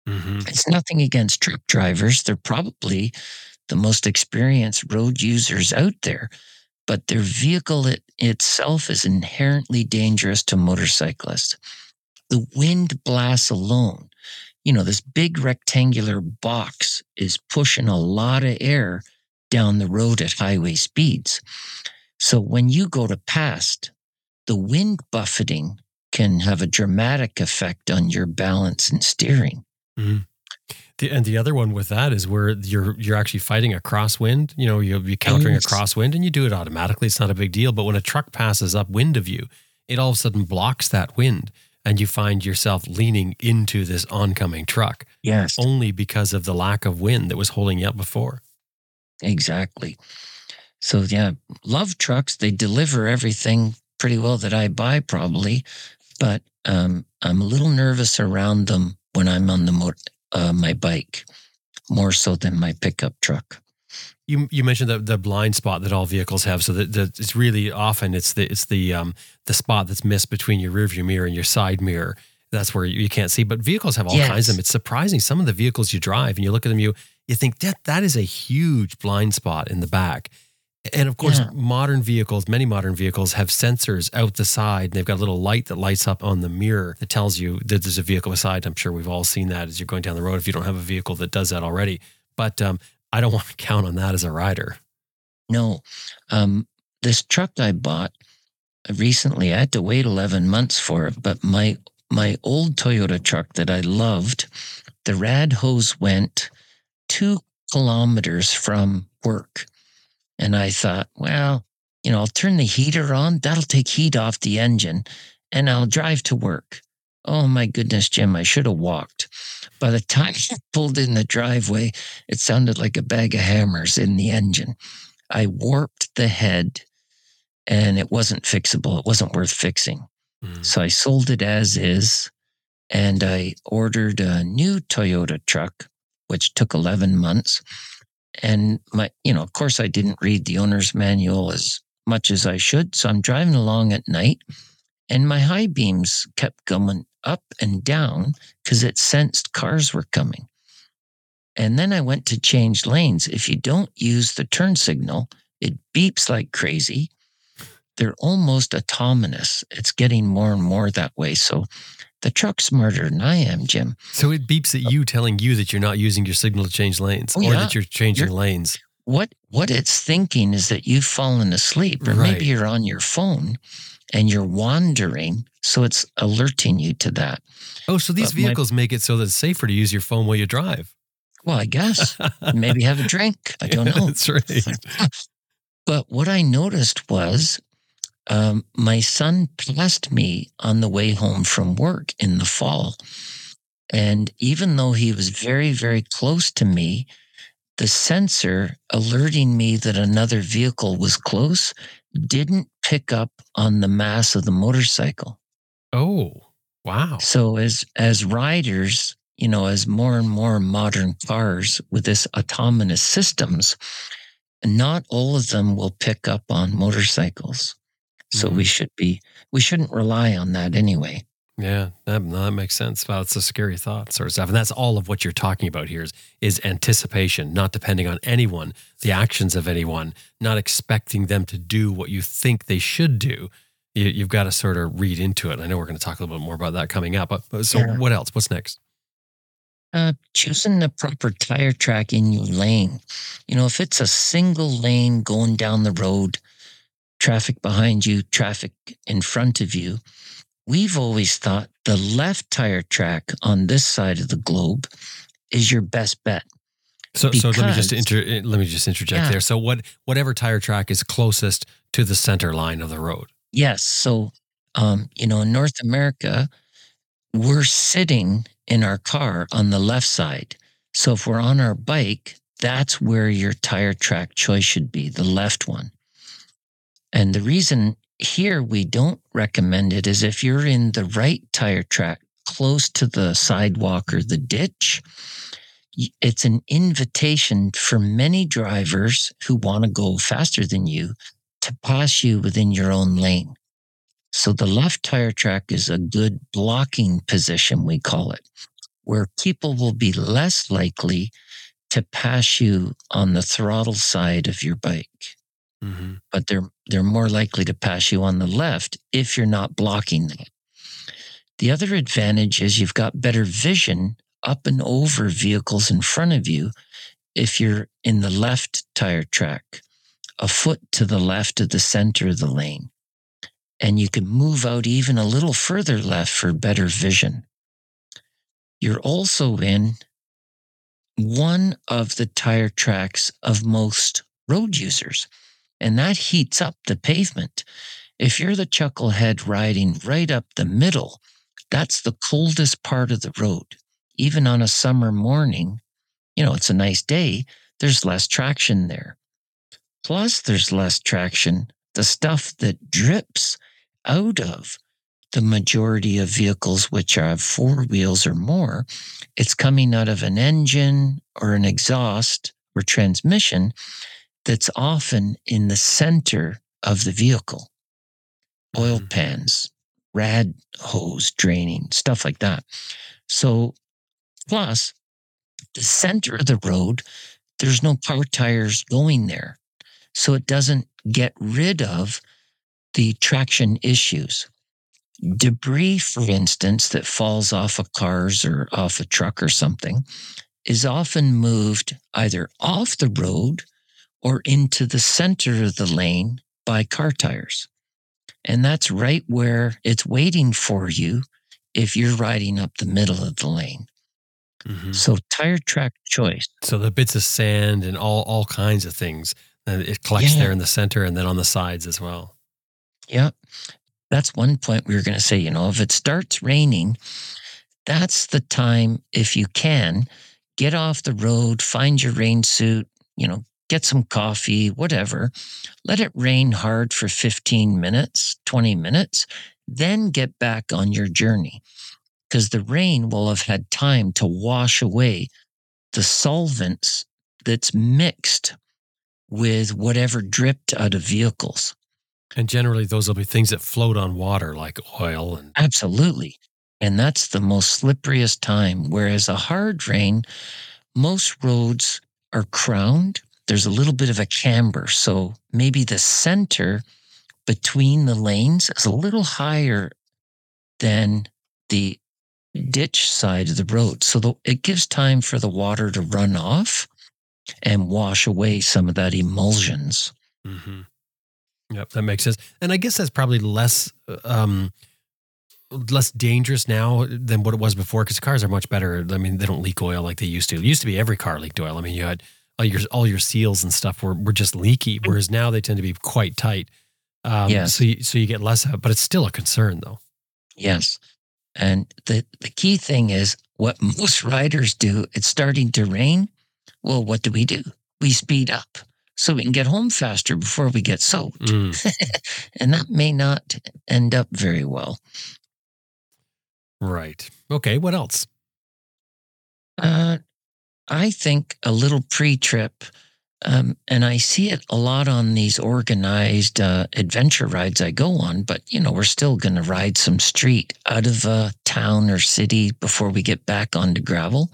Mm-hmm. It's nothing against truck drivers. They're probably the most experienced road users out there, but their vehicle it, itself is inherently dangerous to motorcyclists. The wind blasts alone, you know, this big rectangular box is pushing a lot of air down the road at highway speeds. So when you go to past, the wind buffeting can have a dramatic effect on your balance and steering. Mm-hmm. The, and the other one with that is where you're you're actually fighting a crosswind. You know, you'll be countering a crosswind, and you do it automatically. It's not a big deal. But when a truck passes upwind of you, it all of a sudden blocks that wind, and you find yourself leaning into this oncoming truck Yes, only because of the lack of wind that was holding you up before. exactly. So yeah, love trucks. They deliver everything pretty well that I buy probably, but um, I'm a little nervous around them when I'm on the mo- uh, my bike, more so than my pickup truck. You you mentioned the the blind spot that all vehicles have, so that, that it's really often it's the it's the um the spot that's missed between your rearview mirror and your side mirror. That's where you, you can't see. But vehicles have all Yes. kinds of them. It's surprising some of the vehicles you drive and you look at them, you you think that that is a huge blind spot in the back. And of course, Yeah. modern vehicles, many modern vehicles have sensors out the side. And they've got a little light that lights up on the mirror that tells you that there's a vehicle beside. I'm sure we've all seen that as you're going down the road if you don't have a vehicle that does that already. But um, I don't want to count on that as a rider. No, um, this truck I bought recently, I had to wait 11 months for it, but my my old Toyota truck that I loved, the rad hose went two kilometers from work. And I thought, well, you know, I'll turn the heater on. That'll take heat off the engine and I'll drive to work. Oh my goodness, Jim, I should have walked. By the time I pulled in the driveway, it sounded like a bag of hammers in the engine. I warped the head and it wasn't fixable. It wasn't worth fixing. Mm. So I sold it as is and I ordered a new Toyota truck, which took 11 months. And my, you know, of course, I didn't read the owner's manual as much as I should. So I'm driving along at night and my high beams kept going up and down because it sensed cars were coming. And then I went to change lanes. If you don't use the turn signal, it beeps like crazy. They're almost autonomous. It's getting more and more that way. So the truck's smarter than I am, Jim. So it beeps at you, telling you that you're not using your signal to change lanes, Oh, or yeah. that you're changing You're- lanes. What what it's thinking is that you've fallen asleep, or Right. maybe you're on your phone and you're wandering. So it's alerting you to that. Oh, so these But my- vehicles make it so that it's safer to use your phone while you drive. Well, I guess maybe have a drink. I don't know. That's right. But what I noticed was um, my son passed me on the way home from work in the fall. And even though he was very, very close to me, the sensor alerting me that another vehicle was close didn't pick up on the mass of the motorcycle. Oh, wow. So as as riders, you know, as more and more modern cars with this autonomous systems, not all of them will pick up on motorcycles. So we should be we shouldn't rely on that anyway. Yeah, that, that makes sense. Well, it's a scary thought sort of stuff. And that's all of what you're talking about here is, is anticipation, not depending on anyone, the actions of anyone, not expecting them to do what you think they should do. You, you've got to sort of read into it. I know we're going to talk a little bit more about that coming up. But, but so, Yeah. what else? What's next? Uh, choosing the proper tire track in your lane. You know, if it's a single lane going down the road, traffic behind you, traffic in front of you, we've always thought the left tire track on this side of the globe is your best bet. So, so let me just inter, eh, let me just interject Yeah. there. So, what whatever tire track is closest to the center line of the road. Yes. So, um, you know, in North America, we're sitting in our car on the left side. So if we're on our bike, that's where your tire track choice should be, the left one. And the reason here we don't recommend it is if you're in the right tire track close to the sidewalk or the ditch, it's an invitation for many drivers who want to go faster than you to pass you within your own lane. So the left tire track is a good blocking position, we call it, where people will be less likely to pass you on the throttle side of your bike, Mm-hmm. but they're they're more likely to pass you on the left if you're not blocking them. The other advantage is you've got better vision up and over vehicles in front of you if you're in the left tire track, a foot to the left of the center of the lane and you can move out even a little further left for better vision. You're also in one of the tire tracks of most road users, and that heats up the pavement. If you're the chucklehead riding right up the middle, that's the coldest part of the road. Even on a summer morning, you know, it's a nice day, there's less traction there. Plus, there's less traction, the stuff that drips out of the majority of vehicles which have four wheels or more, it's coming out of an engine or an exhaust or transmission that's often in the center of the vehicle. Oil Mhm. pans, rad hose draining, stuff like that. So, plus, the center of the road, there's no car tires going there. So it doesn't get rid of the traction issues. Debris, for instance, that falls off of cars or off a truck or something is often moved either off the road or into the center of the lane by car tires. And that's right where it's waiting for you if you're riding up the middle of the lane. Mhm. So, tire track choice. So the bits of sand and all all kinds of things, and it collects Yeah. there in the center and then on the sides as well. Yeah. That's one point we were going to say. You know, if it starts raining, that's the time, if you can, get off the road, find your rain suit, you know, get some coffee, whatever. Let it rain hard for 15 minutes, 20 minutes, then get back on your journey because the rain will have had time to wash away the solvents that's mixed with whatever dripped out of vehicles. And generally, those will be things that float on water, like oil and Absolutely. And that's the most slipperiest time. Whereas a hard rain, most roads are crowned. There's a little bit of a camber. So maybe the center between the lanes is a little higher than the ditch side of the road. So the, it gives time for the water to run off and wash away some of that emulsions. hmm Yep, that makes sense. And I guess that's probably less um, less dangerous now than what it was before because cars are much better. I mean, they don't leak oil like they used to. It used to be every car leaked oil. I mean, you had all your all your seals and stuff were were just leaky, whereas now they tend to be quite tight. Um, Yes. So you, so you get less of it, but it's still a concern though. Yes. And the, the key thing is what most riders do, it's starting to rain. Well, what do we do? We speed up so we can get home faster before we get soaked. Mm, And that may not end up very well. right. Okay. What else? Uh, I think a little pre trip Um, and I see it a lot on these organized uh, adventure rides I go on, but you know, we're still going to ride some street out of a town or city before we get back onto gravel,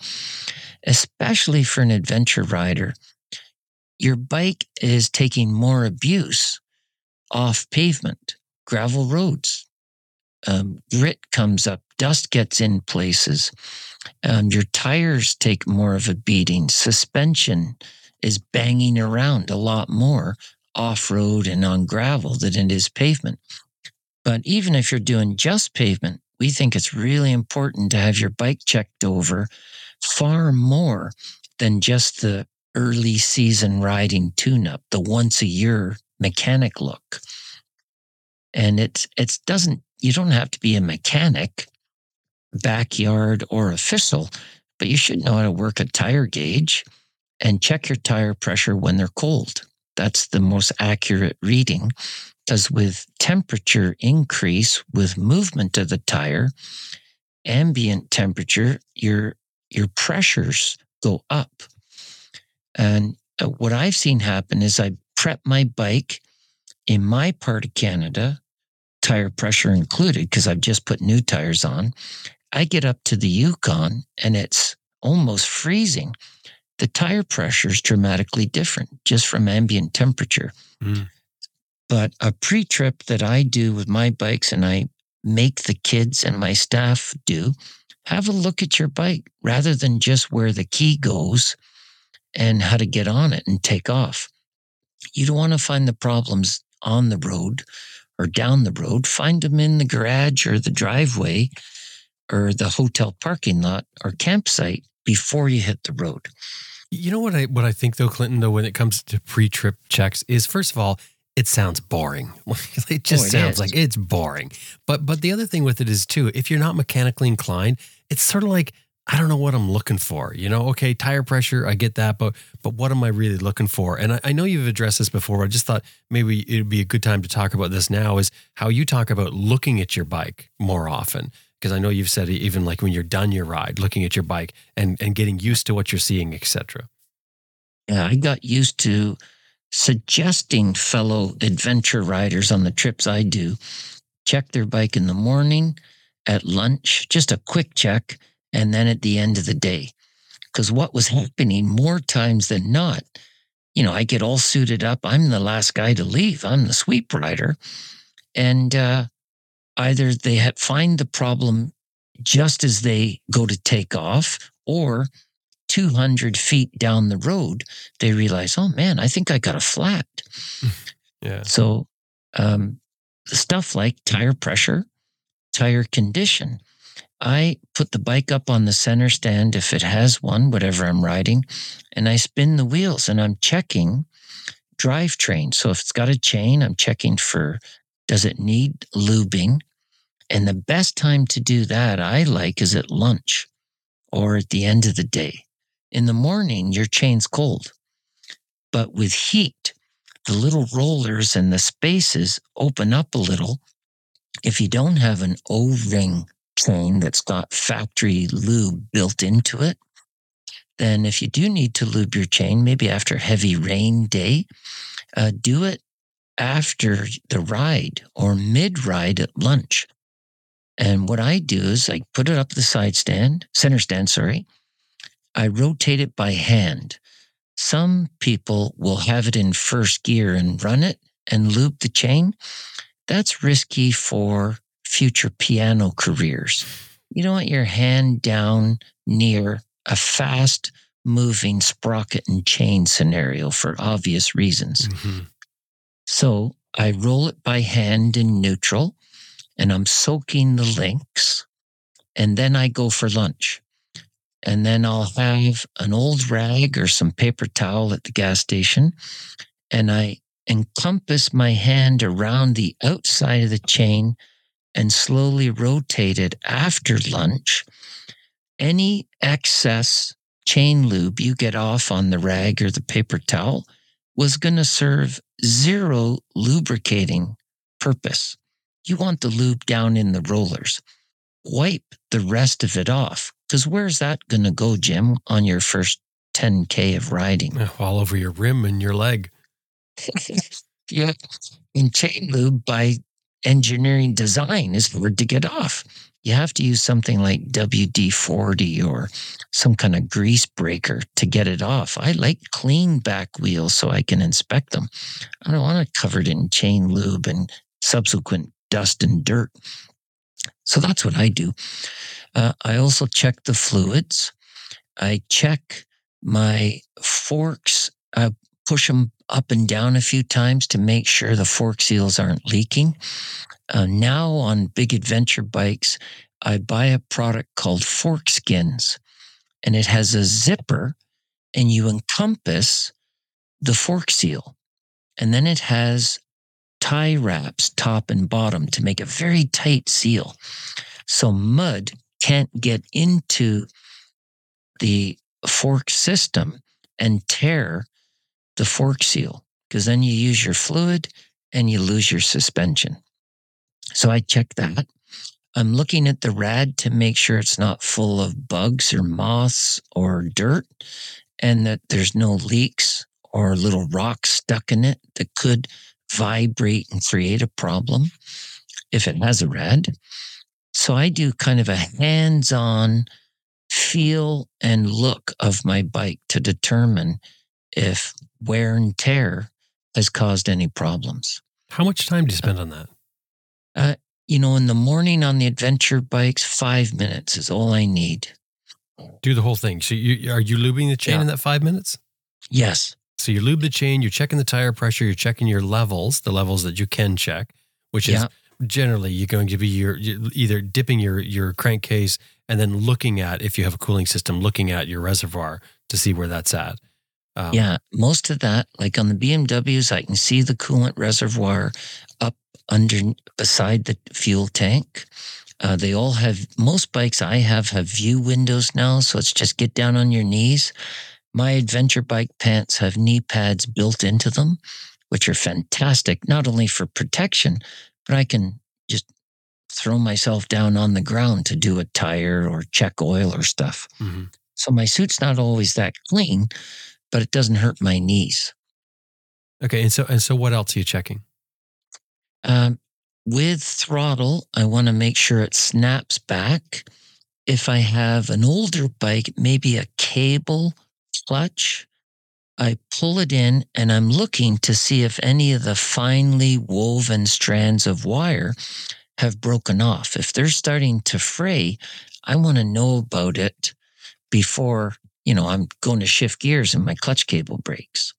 especially for an adventure rider. Your bike is taking more abuse off pavement, gravel roads. Um, grit comes up, dust gets in places. Um, your tires take more of a beating, suspension is banging around a lot more off road and on gravel than it is pavement. But even if you're doing just pavement, we think it's really important to have your bike checked over far more than just the early season riding tune up, the once a year mechanic look. And it's it doesn't you don't have to be a mechanic, backyard or official, but you should know how to work a tire gauge and check your tire pressure when they're cold. That's the most accurate reading because with temperature increase with movement of the tire, ambient temperature, your your pressures go up. And uh, what I've seen happen is I prep my bike in my part of Canada, tire pressure included, because I've just put new tires on. I get up to the Yukon and it's almost freezing the tire pressure is dramatically different just from ambient temperature. Mm. But a pre trip that I do with my bikes and I make the kids and my staff do, have a look at your bike rather than just where the key goes and how to get on it and take off. You don't want to find the problems on the road or down the road. Find them in the garage or the driveway or the hotel parking lot or campsite before you hit the road. You know what I what I think though, Clinton, though, when it comes to pre-trip checks, is first of all, it sounds boring. it just oh, it sounds is. like it's boring. But but the other thing with it is too, if you're not mechanically inclined, it's sort of like I don't know what I'm looking for. You know, okay, tire pressure, I get that, but but what am I really looking for? And I, I know you've addressed this before. I just thought maybe it'd be a good time to talk about this now. Is how you talk about looking at your bike more often because I know you've said even like when you're done your ride, looking at your bike and and getting used to what you're seeing, etc. Yeah, I got used to suggesting fellow adventure riders on the trips I do check their bike in the morning, at lunch, just a quick check, and then at the end of the day. Because what was happening more times than not, you know, I get all suited up. I'm the last guy to leave. I'm the sweep rider. And uh, either they find the problem just as they go to take off, or 200 feet down the road, they realize, oh man, I think I got a flat. yeah. So, um, stuff like tire pressure, tire condition. I put the bike up on the center stand if it has one, whatever I'm riding, and I spin the wheels and I'm checking drivetrain. So if it's got a chain, I'm checking for does it need lubing? And the best time to do that I like is at lunch or at the end of the day. In the morning, your chain's cold. But with heat, the little rollers and the spaces open up a little. If you don't have an O ring chain that's got factory lube built into it, then if you do need to lube your chain, maybe after a heavy rain day, uh, do it after the ride or mid ride at lunch. And what I do is I put it up the side stand, center stand, sorry. I rotate it by hand. Some people will have it in first gear and run it and loop the chain. That's risky for future piano careers. You don't want your hand down near a fast moving sprocket and chain scenario for obvious reasons. Mm-hmm. So I roll it by hand in neutral and I'm soaking the links. And then I go for lunch. And then I'll have an old rag or some paper towel at the gas station. And I encompass my hand around the outside of the chain and slowly rotate it after lunch. Any excess chain lube you get off on the rag or the paper towel was going to serve zero lubricating purpose. You want the lube down in the rollers. Wipe the rest of it off. Because where's that going to go, Jim, on your first 10K of riding. All over your rim and your leg. yeah. In chain lube, by engineering design, is hard to get off. You have to use something like WD 40 or some kind of grease breaker to get it off. I like clean back wheels so I can inspect them. I don't want it covered in chain lube and subsequent dust and dirt. So that's what I do. Uh, I also check the fluids. I check my forks, I push them up and down a few times to make sure the fork seals aren't leaking. Uh, now on big adventure bikes, I buy a product called Fork Skins, and it has a zipper, and you encompass the fork seal. And then it has tie wraps top and bottom to make a very tight seal. So mud can't get into the fork system and tear the fork seal because then you use your fluid and you lose your suspension. So I check that. I'm looking at the rad to make sure it's not full of bugs or moths or dirt and that there's no leaks or little rocks stuck in it that could vibrate and create a problem if it has a rad. So I do kind of a hands on feel and look of my bike to determine if wear and tear has caused any problems. How much time do you spend on that? Uh, you know, in the morning on the adventure bikes, five minutes is all I need. Do the whole thing. So you are you lubing the chain Yeah. in that five minutes? Yes. So you lube the chain, you're checking the tire pressure, you're checking your levels, the levels that you can check, which is Yeah. generally you're going to be your either dipping your your crankcase and then looking at if you have a cooling system, looking at your reservoir to see where that's at. Um, Yeah. Most of that, like on the BMWs, I can see the coolant reservoir up under beside the fuel tank. Uh, they all have, most bikes I have have view windows now. So it's just get down on your knees. My adventure bike pants have knee pads built into them, which are fantastic, not only for protection, but I can just throw myself down on the ground to do a tire or check oil or stuff. mhm. So my suit's not always that clean, but it doesn't hurt my knees. Okay, and so and so what else are you checking? Um, with throttle, I want to make sure it snaps back. If I have an older bike, maybe a cable clutch, I pull it in and I'm looking to see if any of the finely woven strands of wire have broken off. If they're starting to fray, I want to know about it before, you know, I'm going to shift gears and my clutch cable breaks.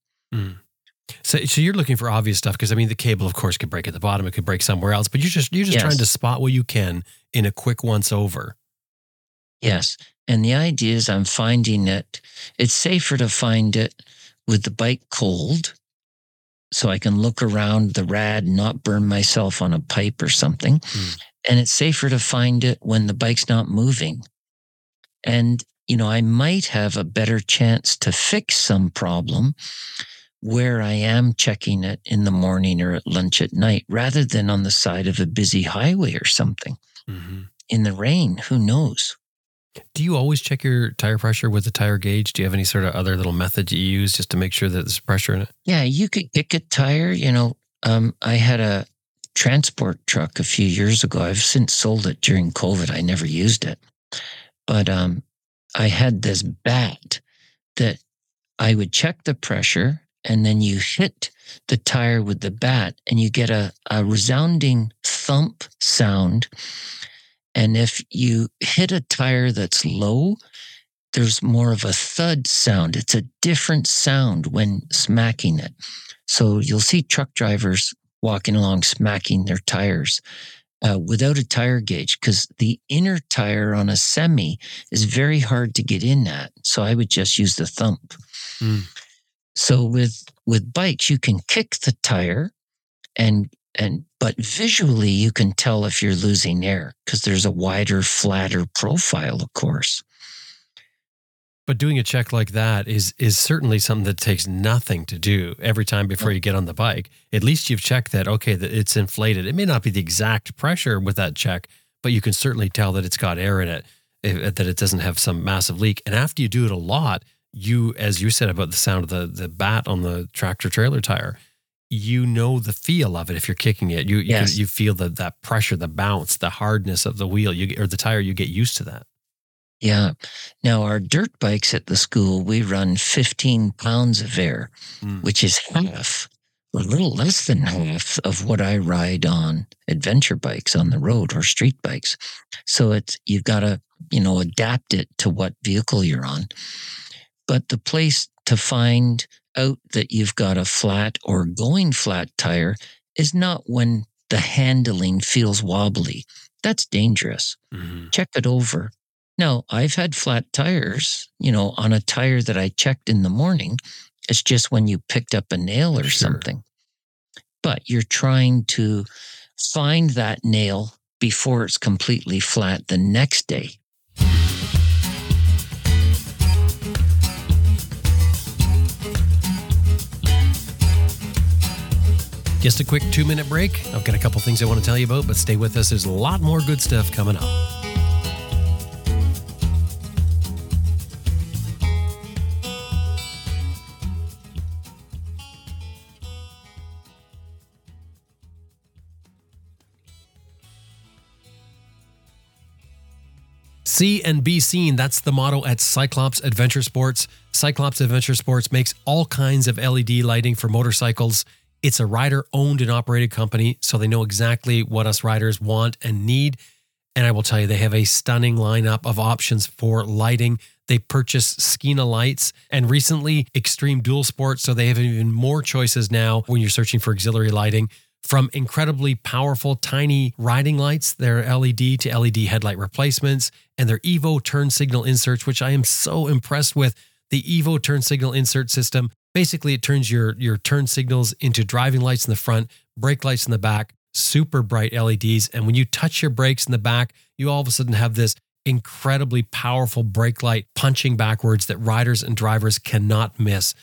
So, so you're looking for obvious stuff because I mean the cable, of course, could break at the bottom. It could break somewhere else, but you're just you're just Yes. trying to spot what you can in a quick once over. Yes. And the idea is I'm finding it, it's safer to find it with the bike cold so I can look around the rad and not burn myself on a pipe or something. Hmm. And it's safer to find it when the bike's not moving. And, you know, I might have a better chance to fix some problem where I am checking it in the morning or at lunch at night rather than on the side of a busy highway or something Mhm. in the rain. Who knows? Do you always check your tire pressure with the tire gauge? Do you have any sort of other little method you use just to make sure that there's pressure in it? Yeah, you could kick a tire. You know, um, I had a transport truck a few years ago. I've since sold it during COVID. I never used it. But um, I had this bat that I would check the pressure and then you hit the tire with the bat and you get a, a resounding thump sound. And if you hit a tire that's low, there's more of a thud sound. It's a different sound when smacking it. So you'll see truck drivers walking along smacking their tires uh, without a tire gauge because the inner tire on a semi is very hard to get in at. So I would just use the thump. Mm. So with with bikes, you can kick the tire and and but visually you can tell if you're losing air because there's a wider, flatter profile, of course. But doing a check like that is is certainly something that takes nothing to do every time before you get on the bike. At least you've checked that okay that it's inflated. It may not be the exact pressure with that check, but you can certainly tell that it's got air in it, if, uh, that it doesn't have some massive leak. And after you do it a lot, you, as you said about the sound of the the bat on the tractor trailer tire, you know the feel of it if you're kicking it. You you, Yes. you feel the that pressure, the bounce, the hardness of the wheel, you or the tire. You get used to that. Yeah. Now, our dirt bikes at the school, we run 15 pounds of air, Mm. which is half, a little less than half of what I ride on adventure bikes on the road or street bikes. So it's, you've got to, you know, adapt it to what vehicle you're on. But the place to find out that you've got a flat or going flat tire is not when the handling feels wobbly. That's dangerous Mhm. check it over. Now, I've had flat tires, you know, on a tire that I checked in the morning. It's just when you picked up a nail or Sure. something. But you're trying to find that nail before it's completely flat the next day. Just a quick two minute break. I've got a couple things I want to tell you about, but stay with us. There's a lot more good stuff coming up. See and be seen. That's the motto at Cyclops Adventure Sports. Cyclops Adventure Sports makes all kinds of LED lighting for motorcycles. It's a rider owned and operated company, so they know exactly what us riders want and need. And I will tell you, they have a stunning lineup of options for lighting. They purchase Skene lights and recently Extreme Dual Sports, so they have even more choices now when you're searching for auxiliary lighting. From incredibly powerful tiny riding lights, their LED to LED headlight replacements, and their Evo turn signal inserts, which I am so impressed with. The Evo turn signal insert system basically it turns your your turn signals into driving lights in the front, brake lights in the back, super bright LEDs, and when you touch your brakes in the back, you all of a sudden have this incredibly powerful brake light punching backwards that riders and drivers cannot miss.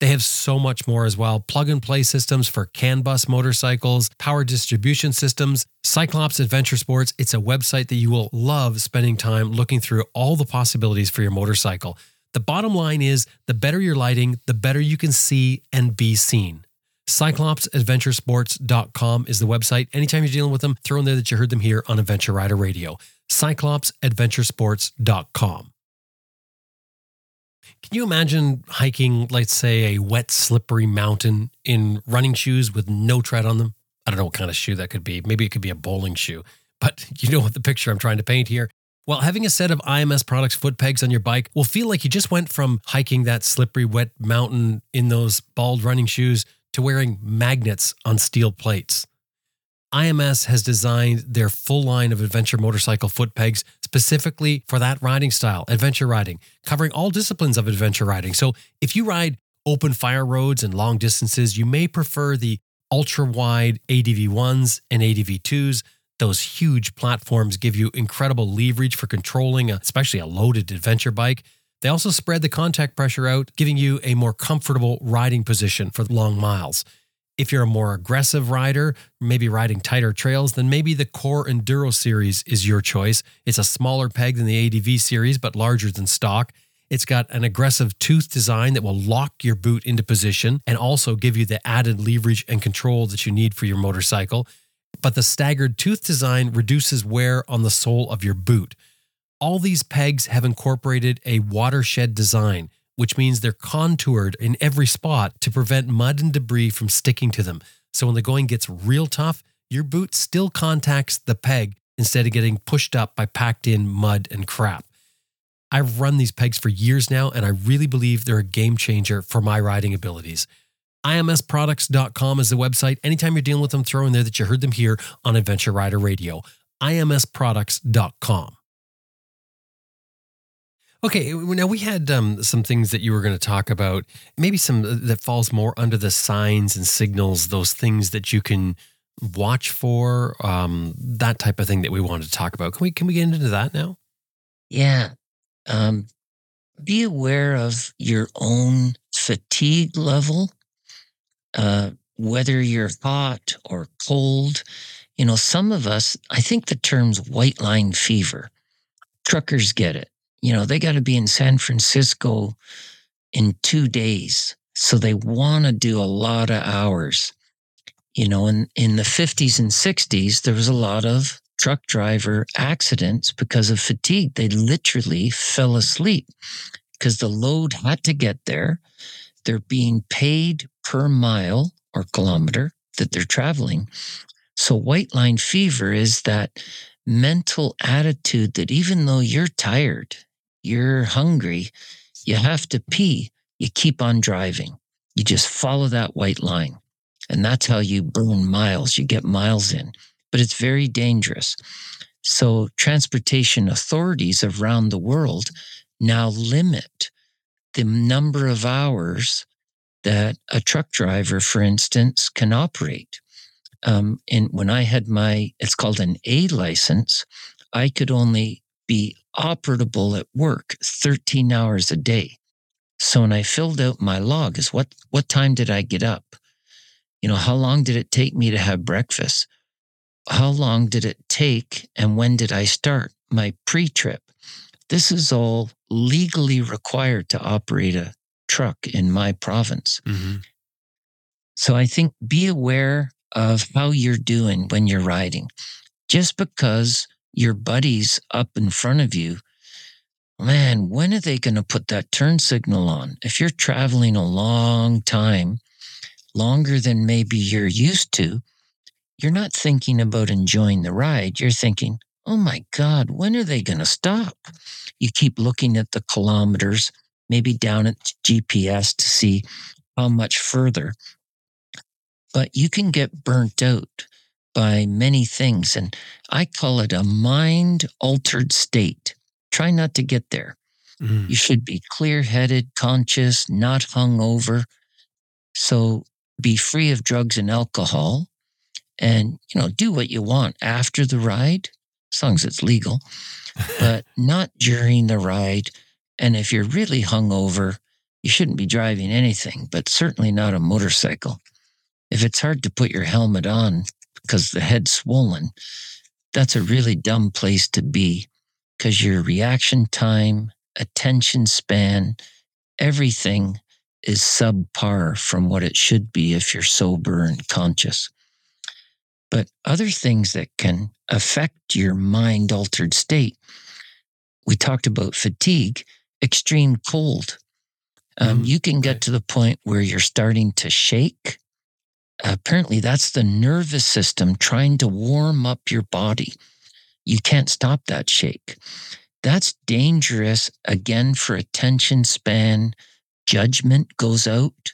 They have so much more as well. Plug and play systems for CAN bus motorcycles, power distribution systems, Cyclops Adventure Sports. It's a website that you will love spending time looking through all the possibilities for your motorcycle. The bottom line is the better your lighting, the better you can see and be seen. CyclopsAdventuresports.com is the website. Anytime you're dealing with them, throw in there that you heard them here on Adventure Rider Radio. CyclopsAdventuresports.com. Can you imagine hiking, let's say, a wet, slippery mountain in running shoes with no tread on them? I don't know what kind of shoe that could be. Maybe it could be a bowling shoe, but you know what the picture I'm trying to paint here. Well, having a set of IMS products foot pegs on your bike will feel like you just went from hiking that slippery, wet mountain in those bald running shoes to wearing magnets on steel plates. IMS has designed their full line of adventure motorcycle foot pegs specifically for that riding style, adventure riding, covering all disciplines of adventure riding. So if you ride open fire roads and long distances, you may prefer the ultra wide ADV 1s and ADV 2s. Those huge platforms give you incredible leverage for controlling, especially a loaded adventure bike. They also spread the contact pressure out, giving you a more comfortable riding position for long miles. If you're a more aggressive rider, maybe riding tighter trails, then maybe the Core Enduro series is your choice. It's a smaller peg than the ADV series, but larger than stock. It's got an aggressive tooth design that will lock your boot into position and also give you the added leverage and control that you need for your motorcycle. But the staggered tooth design reduces wear on the sole of your boot. All these pegs have incorporated a watershed design, which means they're contoured in every spot to prevent mud and debris from sticking to them. So when the going gets real tough, your boot still contacts the peg instead of getting pushed up by packed in mud and crap. I've run these pegs for years now, and I really believe they're a game changer for my riding abilities. IMSproducts.com is the website. Anytime you're dealing with them, throw in there that you heard them here on Adventure Rider Radio. IMSproducts.com. Okay, now we had um, some things that you were going to talk about. Maybe some uh, that falls more under the signs and signals, those things that you can watch for, um, that type of thing that we wanted to talk about. Can we can we get into that now? Yeah. Um, be aware of your own fatigue level, uh, whether you're hot or cold. You know, some of us, I think the term's white line fever. Truckers get it. You know, they got to be in San Francisco in two days. So they want to do a lot of hours. You know, in, in the 50s and 60s, there was a lot of truck driver accidents because of fatigue. They literally fell asleep because the load had to get there. They're being paid per mile or kilometer that they're traveling. So, white line fever is that mental attitude that even though you're tired, you're hungry, you have to pee, you keep on driving. You just follow that white line. And that's how you burn miles. You get miles in, but it's very dangerous. So, transportation authorities around the world now limit the number of hours that a truck driver, for instance, can operate. Um, and when I had my, it's called an A license, I could only be operable at work 13 hours a day. So when I filled out my log, is what what time did I get up? You know, how long did it take me to have breakfast? How long did it take and when did I start my pre-trip? This is all legally required to operate a truck in my province. Mm-hmm. So I think be aware of how you're doing when you're riding. Just because your buddies up in front of you, man, when are they going to put that turn signal on? If you're traveling a long time, longer than maybe you're used to, you're not thinking about enjoying the ride. You're thinking, oh my God, when are they going to stop? You keep looking at the kilometers, maybe down at GPS to see how much further. But you can get burnt out by many things. And I call it a mind altered state. Try not to get there. Mm. You should be clear headed, conscious, not hungover. So be free of drugs and alcohol and, you know, do what you want after the ride, as long as it's legal, but not during the ride. And if you're really hungover, you shouldn't be driving anything, but certainly not a motorcycle. If it's hard to put your helmet on because the head's swollen, that's a really dumb place to be because your reaction time, attention span, everything is subpar from what it should be if you're sober and conscious. But other things that can affect your mind altered state, we talked about fatigue, extreme cold. Um, Mm, you can get to the point where you're starting to shake. Apparently, that's the nervous system trying to warm up your body. You can't stop that shake. That's dangerous again for attention span. Judgment goes out.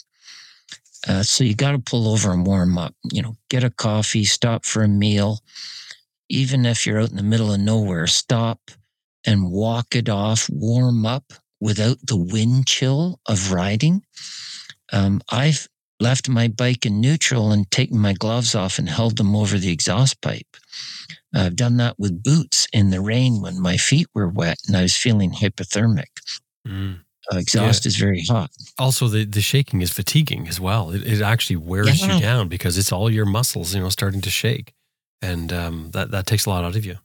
Uh, so you got to pull over and warm up. You know, get a coffee, stop for a meal. Even if you're out in the middle of nowhere, stop and walk it off, warm up without the wind chill of riding. Um, I've left my bike in neutral and taken my gloves off and held them over the exhaust pipe. I've done that with boots in the rain when my feet were wet and I was feeling hypothermic. Mm. Uh, exhaust is very hot. Also, the, the shaking is fatiguing as well. It, it actually wears Yeah. you down because it's all your muscles, you know, starting to shake, and um, that that takes a lot out of you.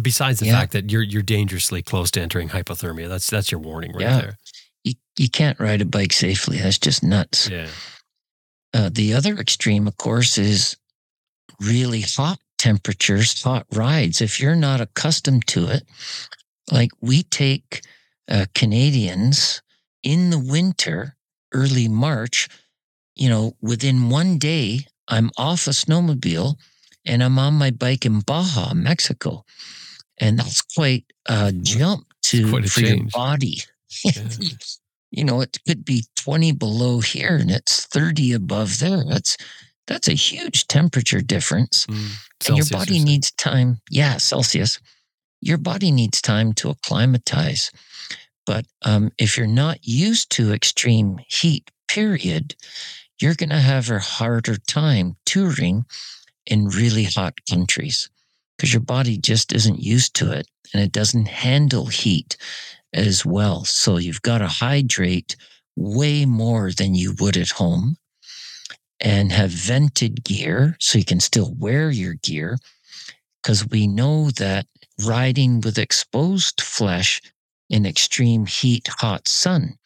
Besides the Yeah. fact that you're you're dangerously close to entering hypothermia, that's that's your warning right Yeah. there. You, you can't ride a bike safely. That's just nuts. Yeah. Uh, the other extreme, of course, is really hot temperatures, hot rides. If you're not accustomed to it, like we take uh, Canadians in the winter, early March, you know, within one day, I'm off a snowmobile and I'm on my bike in Baja, Mexico. And that's quite a jump to for your body. Yeah. You know, it could be 20 below here and it's 30 above there. That's that's a huge temperature difference. Mm. and your body needs time. Yeah, Celsius. Your body needs time to acclimatize. But um, if you're not used to extreme heat, period, you're going to have a harder time touring in really hot countries because your body just isn't used to it and it doesn't handle heat as well. So you've got to hydrate way more than you would at home and have vented gear so you can still wear your gear because we know that riding with exposed flesh in extreme heat, hot sun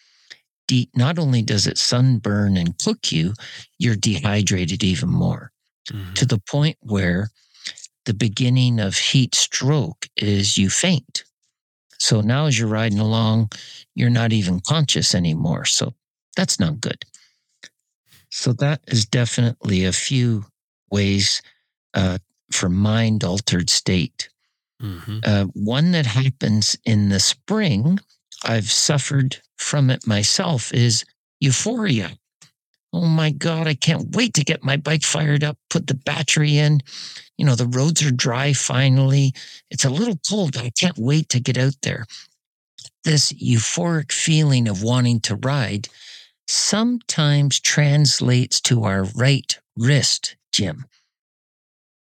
de- not only does it sunburn and cook you, you're dehydrated even more Mhm. to the point where the beginning of heat stroke is you faint. So now, as you're riding along, you're not even conscious anymore. So that's not good. So that is definitely a few ways uh, for mind altered state. Mhm. Uh, one that happens in the spring, I've suffered from it myself, is euphoria. Oh my God, I can't wait to get my bike fired up, put the battery in. You know, the roads are dry finally. It's a little cold, but I can't wait to get out there. This euphoric feeling of wanting to ride sometimes translates to our right wrist, Jim.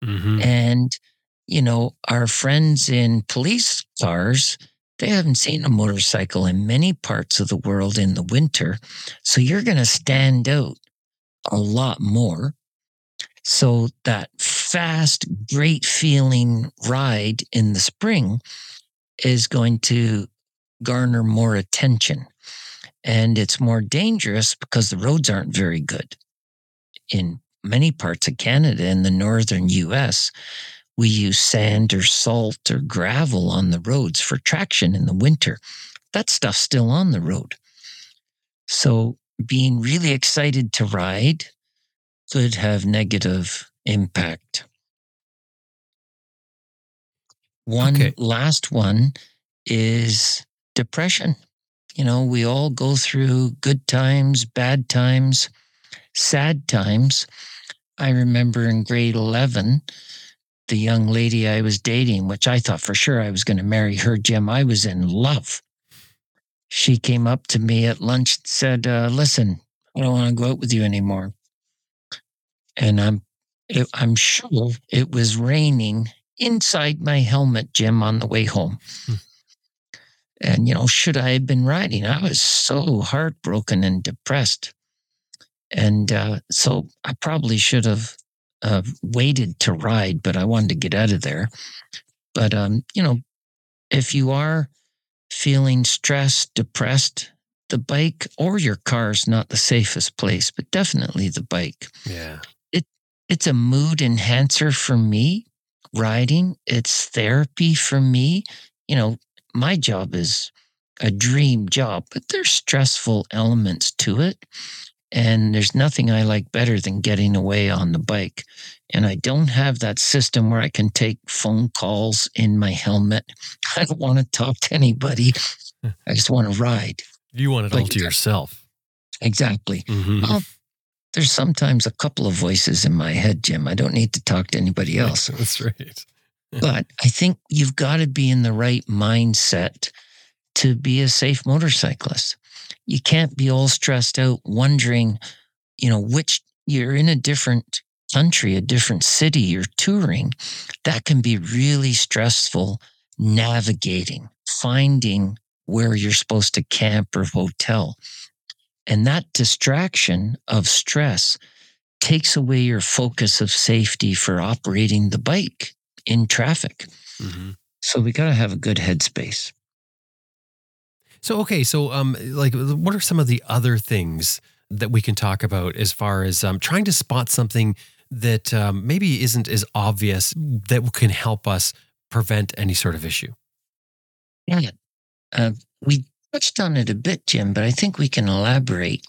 Mhm. And, you know, our friends in police cars, they haven't seen a motorcycle in many parts of the world in the winter. So you're going to stand out a lot more. So that fast, great feeling ride in the spring is going to garner more attention. And it's more dangerous because the roads aren't very good. In many parts of Canada and the northern US, we use sand or salt or gravel on the roads for traction in the winter. That stuff's still on the road. So being really excited to ride could have negative impact. One Okay. last one is depression. You know, we all go through good times, bad times, sad times. I remember in grade 11, the young lady I was dating, which I thought for sure I was going to marry her, Jim, I was in love. She came up to me at lunch and said, uh, Listen, I don't want to go out with you anymore. And I'm, it, I'm sure it was raining inside my helmet, Jim, on the way home. Hmm. And, you know, should I have been riding? I was so heartbroken and depressed. And uh, so I probably should have uh, waited to ride, but I wanted to get out of there. But, um, you know, if you are feeling stressed, depressed, the bike or your car is not the safest place, but definitely the bike. Yeah. It It's a mood enhancer for me, riding. It's therapy for me. You know, my job is a dream job, but there's stressful elements to it. And there's nothing I like better than getting away on the bike. And I don't have that system where I can take phone calls in my helmet. I don't want to talk to anybody. I just want to ride. You want it all to yourself. Exactly. Mhm. Well, There's sometimes a couple of voices in my head, Jim. I don't need to talk to anybody else. That's right. but I think you've got to be in the right mindset to be a safe motorcyclist. You can't be all stressed out wondering, you know, which you're in a different country, a different city, you're touring. That can be really stressful navigating, finding where you're supposed to camp or hotel. And that distraction of stress takes away your focus of safety for operating the bike in traffic. Mhm. So we got to have a good headspace. So okay, so um, like, what are some of the other things that we can talk about as far as um, trying to spot something that um, maybe isn't as obvious that can help us prevent any sort of issue? Yeah. Uh, we touched on it a bit, Jim, but I think we can elaborate.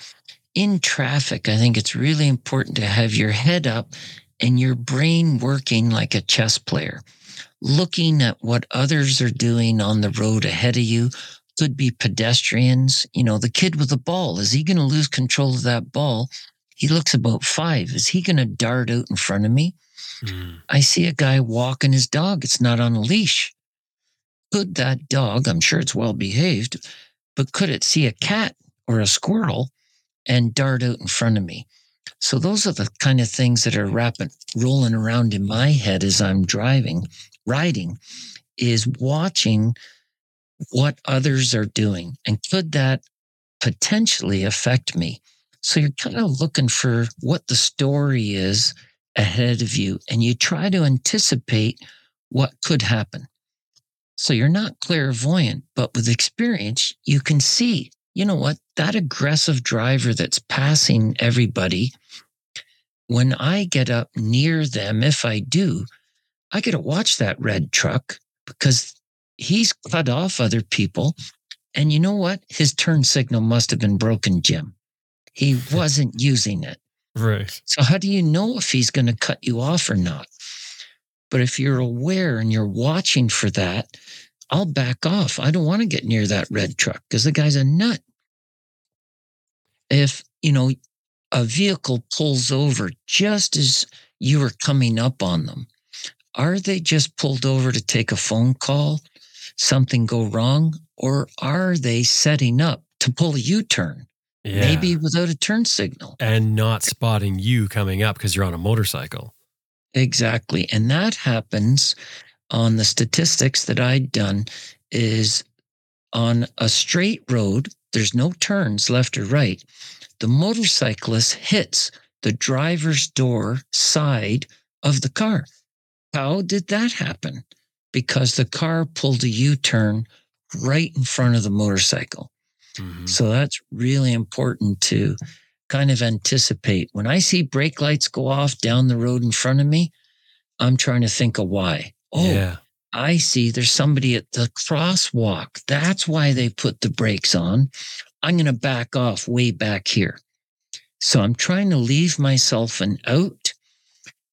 In traffic, I think it's really important to have your head up and your brain working like a chess player, looking at what others are doing on the road ahead of you. Could be pedestrians. You know, the kid with the ball, is he going to lose control of that ball? He looks about five. Is he going to dart out in front of me? Hmm. I see a guy walking his dog. It's not on a leash. Could that dog, I'm sure it's well behaved, but could it see a cat or a squirrel and dart out in front of me? So those are the kind of things that are rapid rolling around in my head as I'm driving, riding, is watching what others are doing. And could that potentially affect me? So you're kind of looking for what the story is ahead of you and you try to anticipate what could happen. So you're not clairvoyant, but with experience, you can see you know what? That aggressive driver that's passing everybody, when I get up near them, if I do, I get to watch that red truck because he's cut off other people. And you know what? His turn signal must have been broken, Jim. He wasn't using it. Right. So, how do you know if he's going to cut you off or not? But if you're aware and you're watching for that, I'll back off. I don't want to get near that red truck because the guy's a nut. If, you know, a vehicle pulls over just as you are coming up on them, are they just pulled over to take a phone call, something go wrong, or are they setting up to pull a U turn? Yeah. Maybe without a turn signal. And not spotting you coming up because you're on a motorcycle. Exactly. And that happens on the statistics that I'd done is on a straight road, there's no turns left or right. The motorcyclist hits the driver's door side of the car. How did that happen? Because the car pulled a U turn right in front of the motorcycle. Mhm. So that's really important to kind of anticipate. When I see brake lights go off down the road in front of me, I'm trying to think of why. Oh, yeah. I see there's somebody at the crosswalk. That's why they put the brakes on. I'm going to back off way back here. So I'm trying to leave myself an out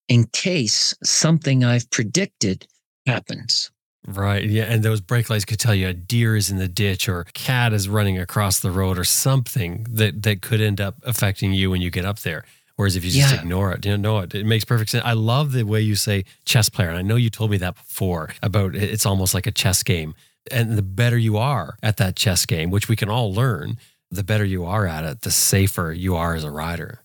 in case something I've predicted happens. Right. Yeah. And those brake lights could tell you a deer is in the ditch or a cat is running across the road or something that, that could end up affecting you when you get up there. Whereas if you just Yeah. ignore it, you know, it, it makes perfect sense. I love the way you say chess player. And I know you told me that before about it's almost like a chess game. And the better you are at that chess game, which we can all learn, the better you are at it, the safer you are as a rider.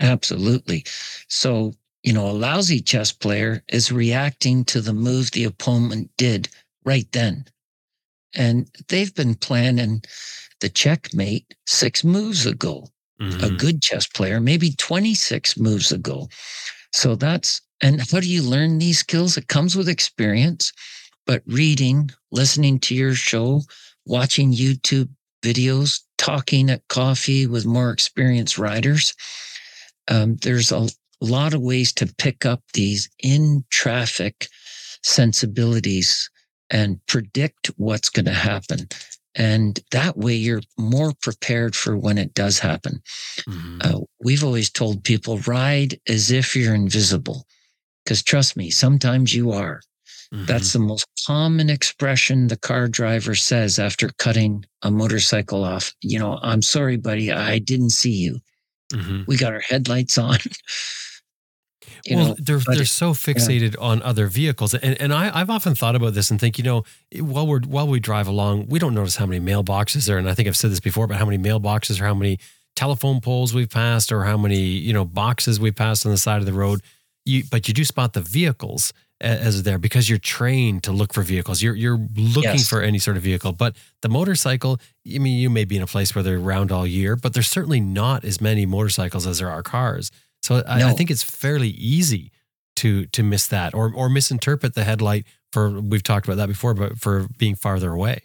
Absolutely. So, you know, a lousy chess player is reacting to the move the opponent did right then. And they've been planning the checkmate six moves ago. A Mhm. good chess player, maybe 26 moves ago. So that's, and how do you learn these skills? It comes with experience, but reading, listening to your show, watching YouTube videos, talking at coffee with more experienced riders. Um, there's a lot of ways to pick up these in traffic sensibilities and predict what's going to happen. And that way you're more prepared for when it does happen. Mhm. Uh, we've always told people ride as if you're invisible. Because trust me, sometimes you are. Mhm. That's the most common expression the car driver says after cutting a motorcycle off. You know, I'm sorry, buddy, I didn't see you. Mhm. We got our headlights on. you well, know, they're they're so fixated on other vehicles, and and I I've often thought about this and think, you know, while we're while we drive along, we don't notice how many mailboxes there, and I think I've said this before, but how many mailboxes or how many telephone poles we've passed or how many you know boxes we've passed on the side of the road. You but you do spot the vehicles as there because you're trained to look for vehicles. You're you're looking Yes. for any sort of vehicle, but the motorcycle. I mean, you may be in a place where they're around all year, but there's certainly not as many motorcycles as there are cars. So I, I think it's fairly easy to to miss that or or misinterpret the headlight for we've talked about that before, but for being farther away.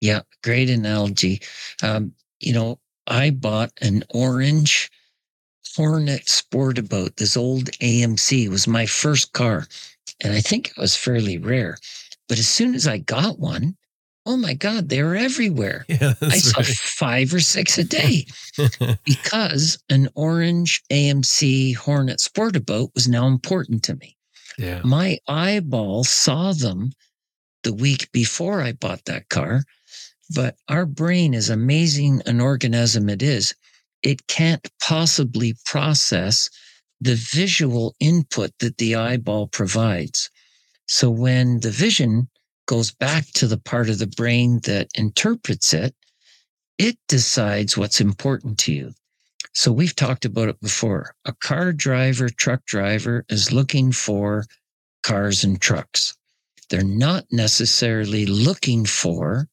Yeah, great analogy. Um, you know, I bought an orange Hornet Sportabout. This old AMC was my first car, and I think it was fairly rare. But as soon as I got one, oh my God, they were everywhere. Yeah, I saw five or six a day because an orange AMC Hornet Sportabout was now important to me. yeah. My eyeball saw them the week before I bought that car, but our brain is amazing an organism it is. It can't possibly process the visual input that the eyeball provides. So when the vision goes back to the part of the brain that interprets it, it decides what's important to you. So we've talked about it before. A car driver, truck driver is looking for cars and trucks. They're not necessarily looking for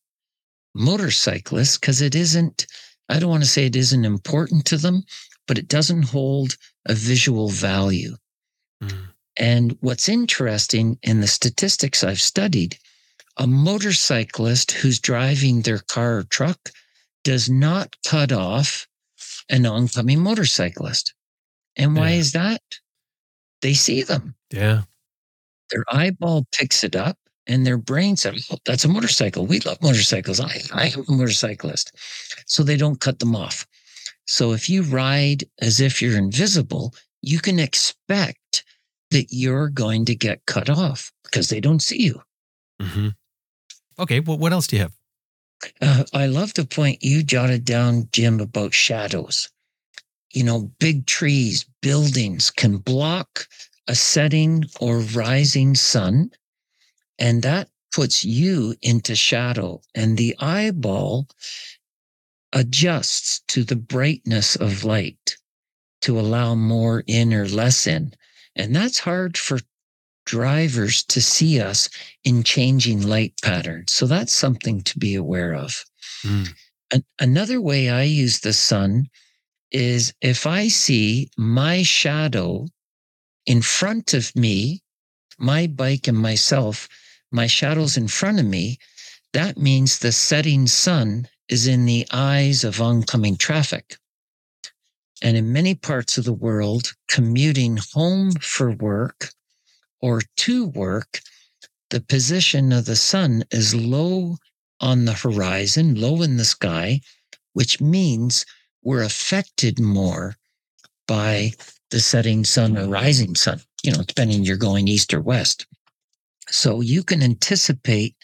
motorcyclists because it isn't, I don't want to say it isn't important to them, but it doesn't hold a visual value. Mm. And what's interesting in the statistics I've studied, a motorcyclist who's driving their car or truck does not cut off an oncoming motorcyclist. And why Yeah. is that? They see them. Yeah. Their eyeball picks it up and their brain says, oh, that's a motorcycle. We love motorcycles. I, I am a motorcyclist. So they don't cut them off. So if you ride as if you're invisible, you can expect that you're going to get cut off because they don't see you. hmm Okay. Well, what else do you have? Uh, I love the point you jotted down, Jim, about shadows. You know, big trees, buildings can block a setting or rising sun, and that puts you into shadow, and the eyeball adjusts to the brightness of light to allow more in or less in. And that's hard for drivers to see us in changing light patterns. So that's something to be aware of. Mm. An- another way I use the sun is if I see my shadow in front of me, my bike and myself, my shadow's in front of me, that means the setting sun is in the eyes of oncoming traffic. And in many parts of the world, commuting home for work or to work, the position of the sun is low on the horizon, low in the sky, which means we're affected more by the setting sun or rising sun, you know, depending you're going east or west. So you can anticipate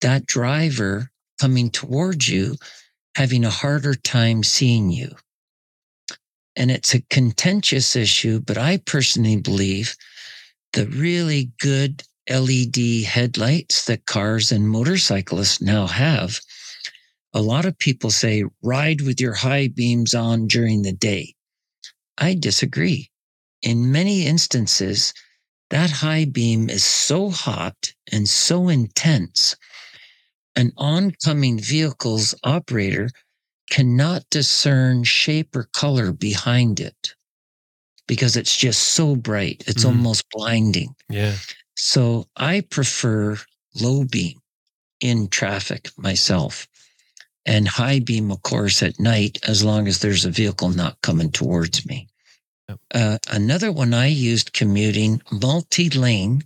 that driver coming towards you having a harder time seeing you. And it's a contentious issue, but I personally believe the really good LED headlights that cars and motorcyclists now have. A lot of people say ride with your high beams on during the day. I disagree. In many instances, that high beam is so hot and so intense, an oncoming vehicle's operator cannot discern shape or color behind it because it's just so bright. It's Mhm. almost blinding. Yeah. So I prefer low beam in traffic myself and high beam, of course, at night, as long as there's a vehicle not coming towards me. Yep. Uh, another one I used commuting multi lane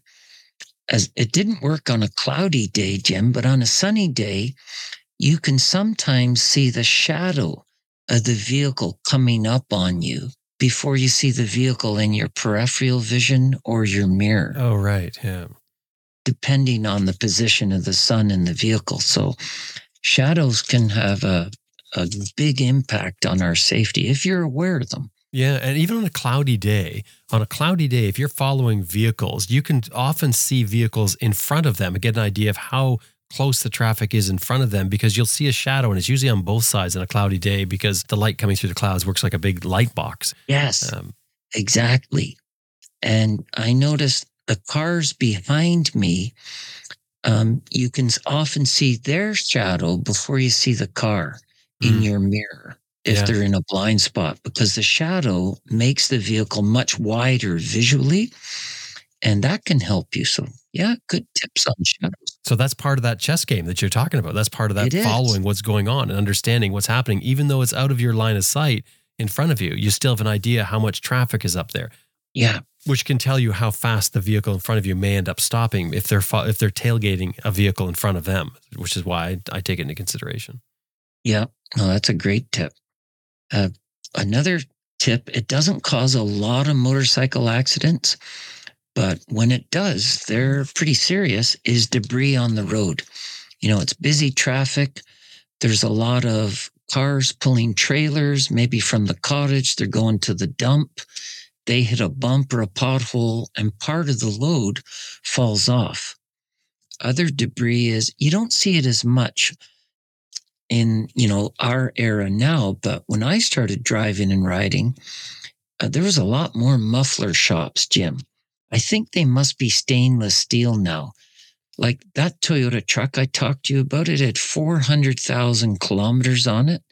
as it didn't work on a cloudy day, Jim, but on a sunny day, you can sometimes see the shadow of the vehicle coming up on you before you see the vehicle in your peripheral vision or your mirror Oh, right. Yeah. depending on the position of the sun in the vehicle. So shadows can have a, a big impact on our safety if you're aware of them. Yeah, and even on a cloudy day, on a cloudy day, if you're following vehicles, you can often see vehicles in front of them and get an idea of how close the traffic is in front of them because you'll see a shadow and it's usually on both sides on a cloudy day because the light coming through the clouds works like a big light box. Yes, Um, exactly. And I noticed the cars behind me, um, you can often see their shadow before you see the car in Mm. your mirror if Yeah. they're in a blind spot because the shadow makes the vehicle much wider visually and that can help you. So, yeah, good tips on shadows. so that's part of that chess game that you're talking about. That's part of that following what's going on and understanding what's happening, even though it's out of your line of sight in front of you. You still have an idea how much traffic is up there. Yeah, which can tell you how fast the vehicle in front of you may end up stopping if they're fo- if they're tailgating a vehicle in front of them, which is why I, I take it into consideration. yeah. No, that's a great tip. Uh, another tip it doesn't cause a lot of motorcycle accidents, but when it does, they're pretty serious is debris on the road. You know, it's busy traffic. There's a lot of cars pulling trailers, maybe from the cottage, they're going to the dump. They hit a bump or a pothole, and part of the load falls off. Other debris is you don't see it as much in you know our era now, but when I started driving and riding, uh, there was a lot more muffler shops, Jim. I think they must be stainless steel now. Like that Toyota truck I talked to you about, it had 400,000 kilometers on it,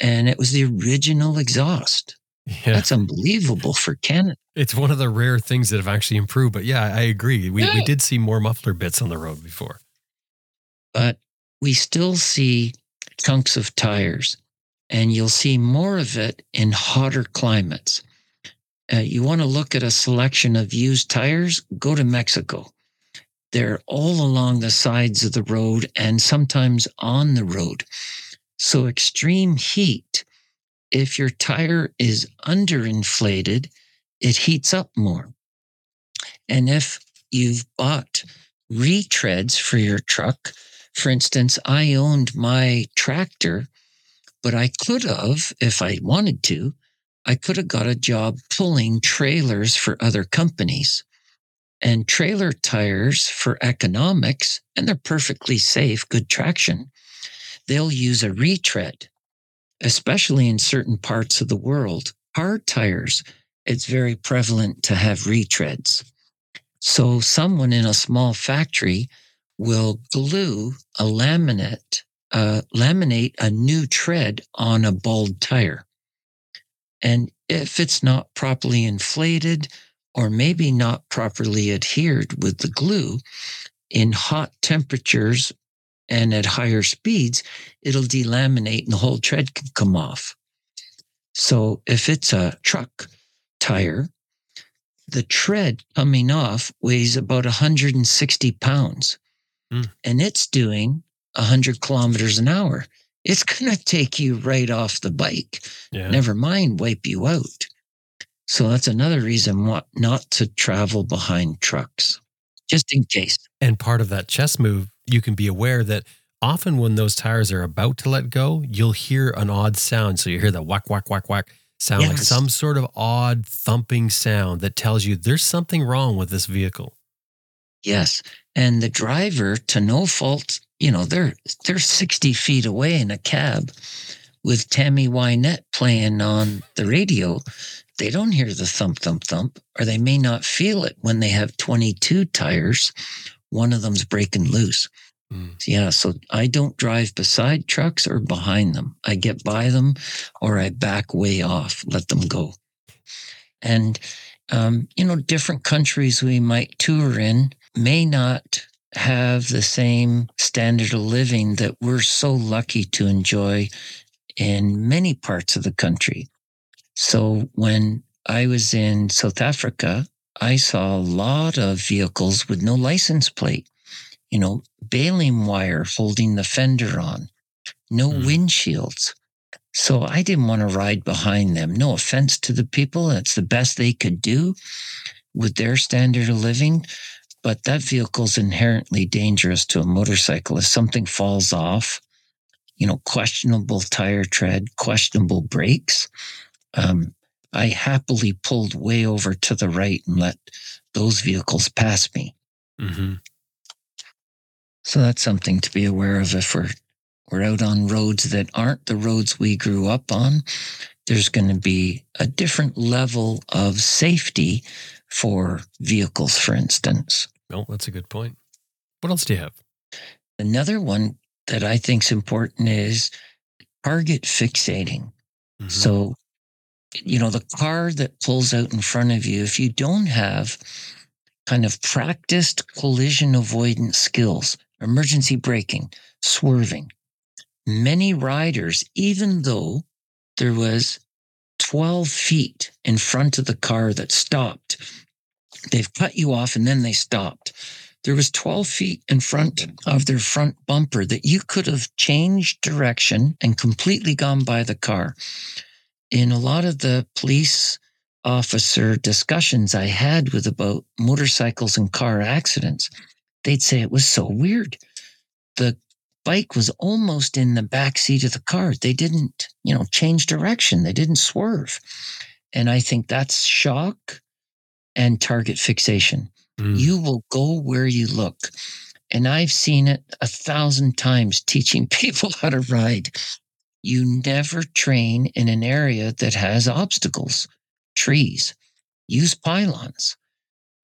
and it was the original exhaust. Yeah, That's unbelievable for Canada. it's one of the rare things that have actually improved. But yeah, I agree. We we did see more muffler bits on the road before. But we still see chunks of tires. And you'll see more of it in hotter climates. Uh, you want to look at a selection of used tires, go to Mexico. They're all along the sides of the road and sometimes on the road. So, extreme heat, if your tire is underinflated, it heats up more. And if you've bought retreads for your truck, for instance, I owned my tractor, but I could have, if I wanted to, I could have got a job pulling trailers for other companies. And trailer tires for economics, and they're perfectly safe, good traction, they'll use a retread, especially in certain parts of the world. Hard tires, it's very prevalent to have retreads. So someone in a small factory will glue a laminate, uh, laminate a new tread on a bald tire. And if it's not properly inflated or maybe not properly adhered with the glue, in hot temperatures and at higher speeds, it'll delaminate and the whole tread can come off. So if it's a truck tire, the tread coming off weighs about 160 pounds Mm. and it's doing 100 kilometers an hour. It's going to take you right off the bike, Yeah. never mind wipe you out. So that's another reason what not to travel behind trucks, just in case. And part of that chess move, you can be aware that often when those tires are about to let go, you'll hear an odd sound. So you hear the whack, whack, whack, whack sound like some sort of odd thumping sound that tells you there's something wrong with this vehicle. Yes. And the driver, to no fault, you know, they're they're 60 feet away in a cab with Tammy Wynette playing on the radio. They don't hear the thump, thump, thump, or they may not feel it when they have 22 tires. One of them's breaking loose. Mm. Yeah. So I don't drive beside trucks or behind them. I get by them or I back way off, let them go. And, um, you know, different countries we might tour in may not have the same standard of living that we're so lucky to enjoy in many parts of the country. So when I was in South Africa, I saw a lot of vehicles with no license plate, you know, baling wire holding the fender on, no Hmm. windshields. So I didn't want to ride behind them. No offense to the people. It's the best they could do with their standard of living. But that vehicle's inherently dangerous to a motorcycle. If something falls off, you know, questionable tire tread, questionable brakes, um, I happily pulled way over to the right and let those vehicles pass me. hmm So that's something to be aware of if we're we're out on roads that aren't the roads we grew up on. There's going to be a different level of safety for vehicles, for instance. Well, that's a good point. What else do you have? Another one that I think is important is target fixating. Mhm. So, you know, the car that pulls out in front of you, if you don't have kind of practiced collision avoidance skills, emergency braking, swerving, many riders, even though there was 12 feet in front of the car that stopped, they've cut you off and then they stopped. There was 12 feet in front of their front bumper that you could have changed direction and completely gone by the car in a lot of the police officer discussions I had with about motorcycles and car accidents, they'd say it was so weird. The bike was almost in the back seat of the car. They didn't, you know, change direction. They didn't swerve. And I think that's shock and target fixation. Mm. You will go where you look. And I've seen it a thousand times teaching people how to ride. You never train in an area that has obstacles, trees, use pylons.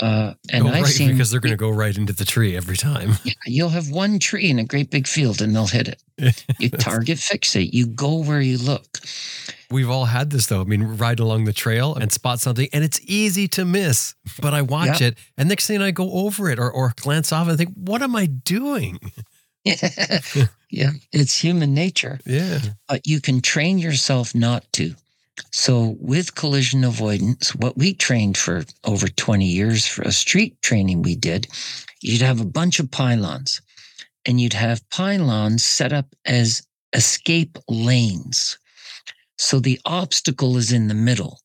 Uh, and I've right, seen because they're going to go right into the tree every time. yeah, you'll have one tree in a great big field and they'll hit it. You target fixate. You go where you look. We've all had this though. I mean, ride along the trail and spot something, and it's easy to miss. But I watch it, and next thing I go over it or, or glance off and think, what am I doing? yeah, it's human nature, Yeah. but you can train yourself not to. So, with collision avoidance, what we trained for over 20 years for a street training we did, you'd have a bunch of pylons and you'd have pylons set up as escape lanes. So, the obstacle is in the middle.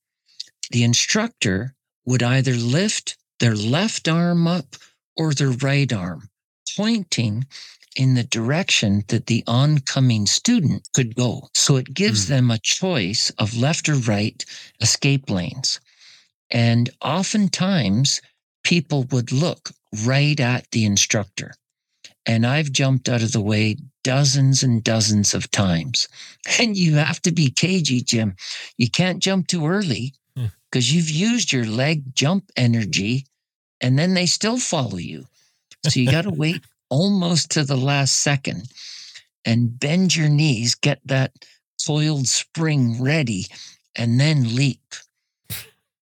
The instructor would either lift their left arm up or their right arm, pointing in the direction that the oncoming student could go. So it gives Mm. them a choice of left or right escape lanes. And oftentimes people would look right at the instructor. And I've jumped out of the way dozens and dozens of times. And you have to be cagey, Jim. You can't jump too early Hmm. because you've used your leg jump energy and then they still follow you. So you got to wait almost to the last second and bend your knees, get that coiled spring ready, and then leap.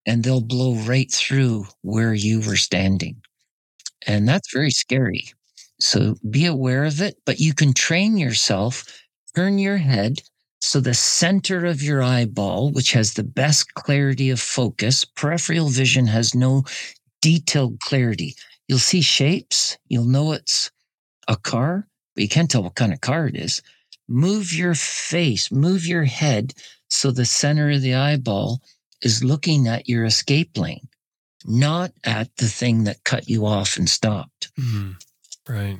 And they'll blow right through where you were standing. And that's very scary. So be aware of it, but you can train yourself, turn your head. So the center of your eyeball, which has the best clarity of focus, peripheral vision has no detailed clarity. You'll see shapes, you'll know it's a car, but you can't tell what kind of car it is. Move your face, move your head so the center of the eyeball is looking at your escape lane, not at the thing that cut you off and stopped. Mhm. Right.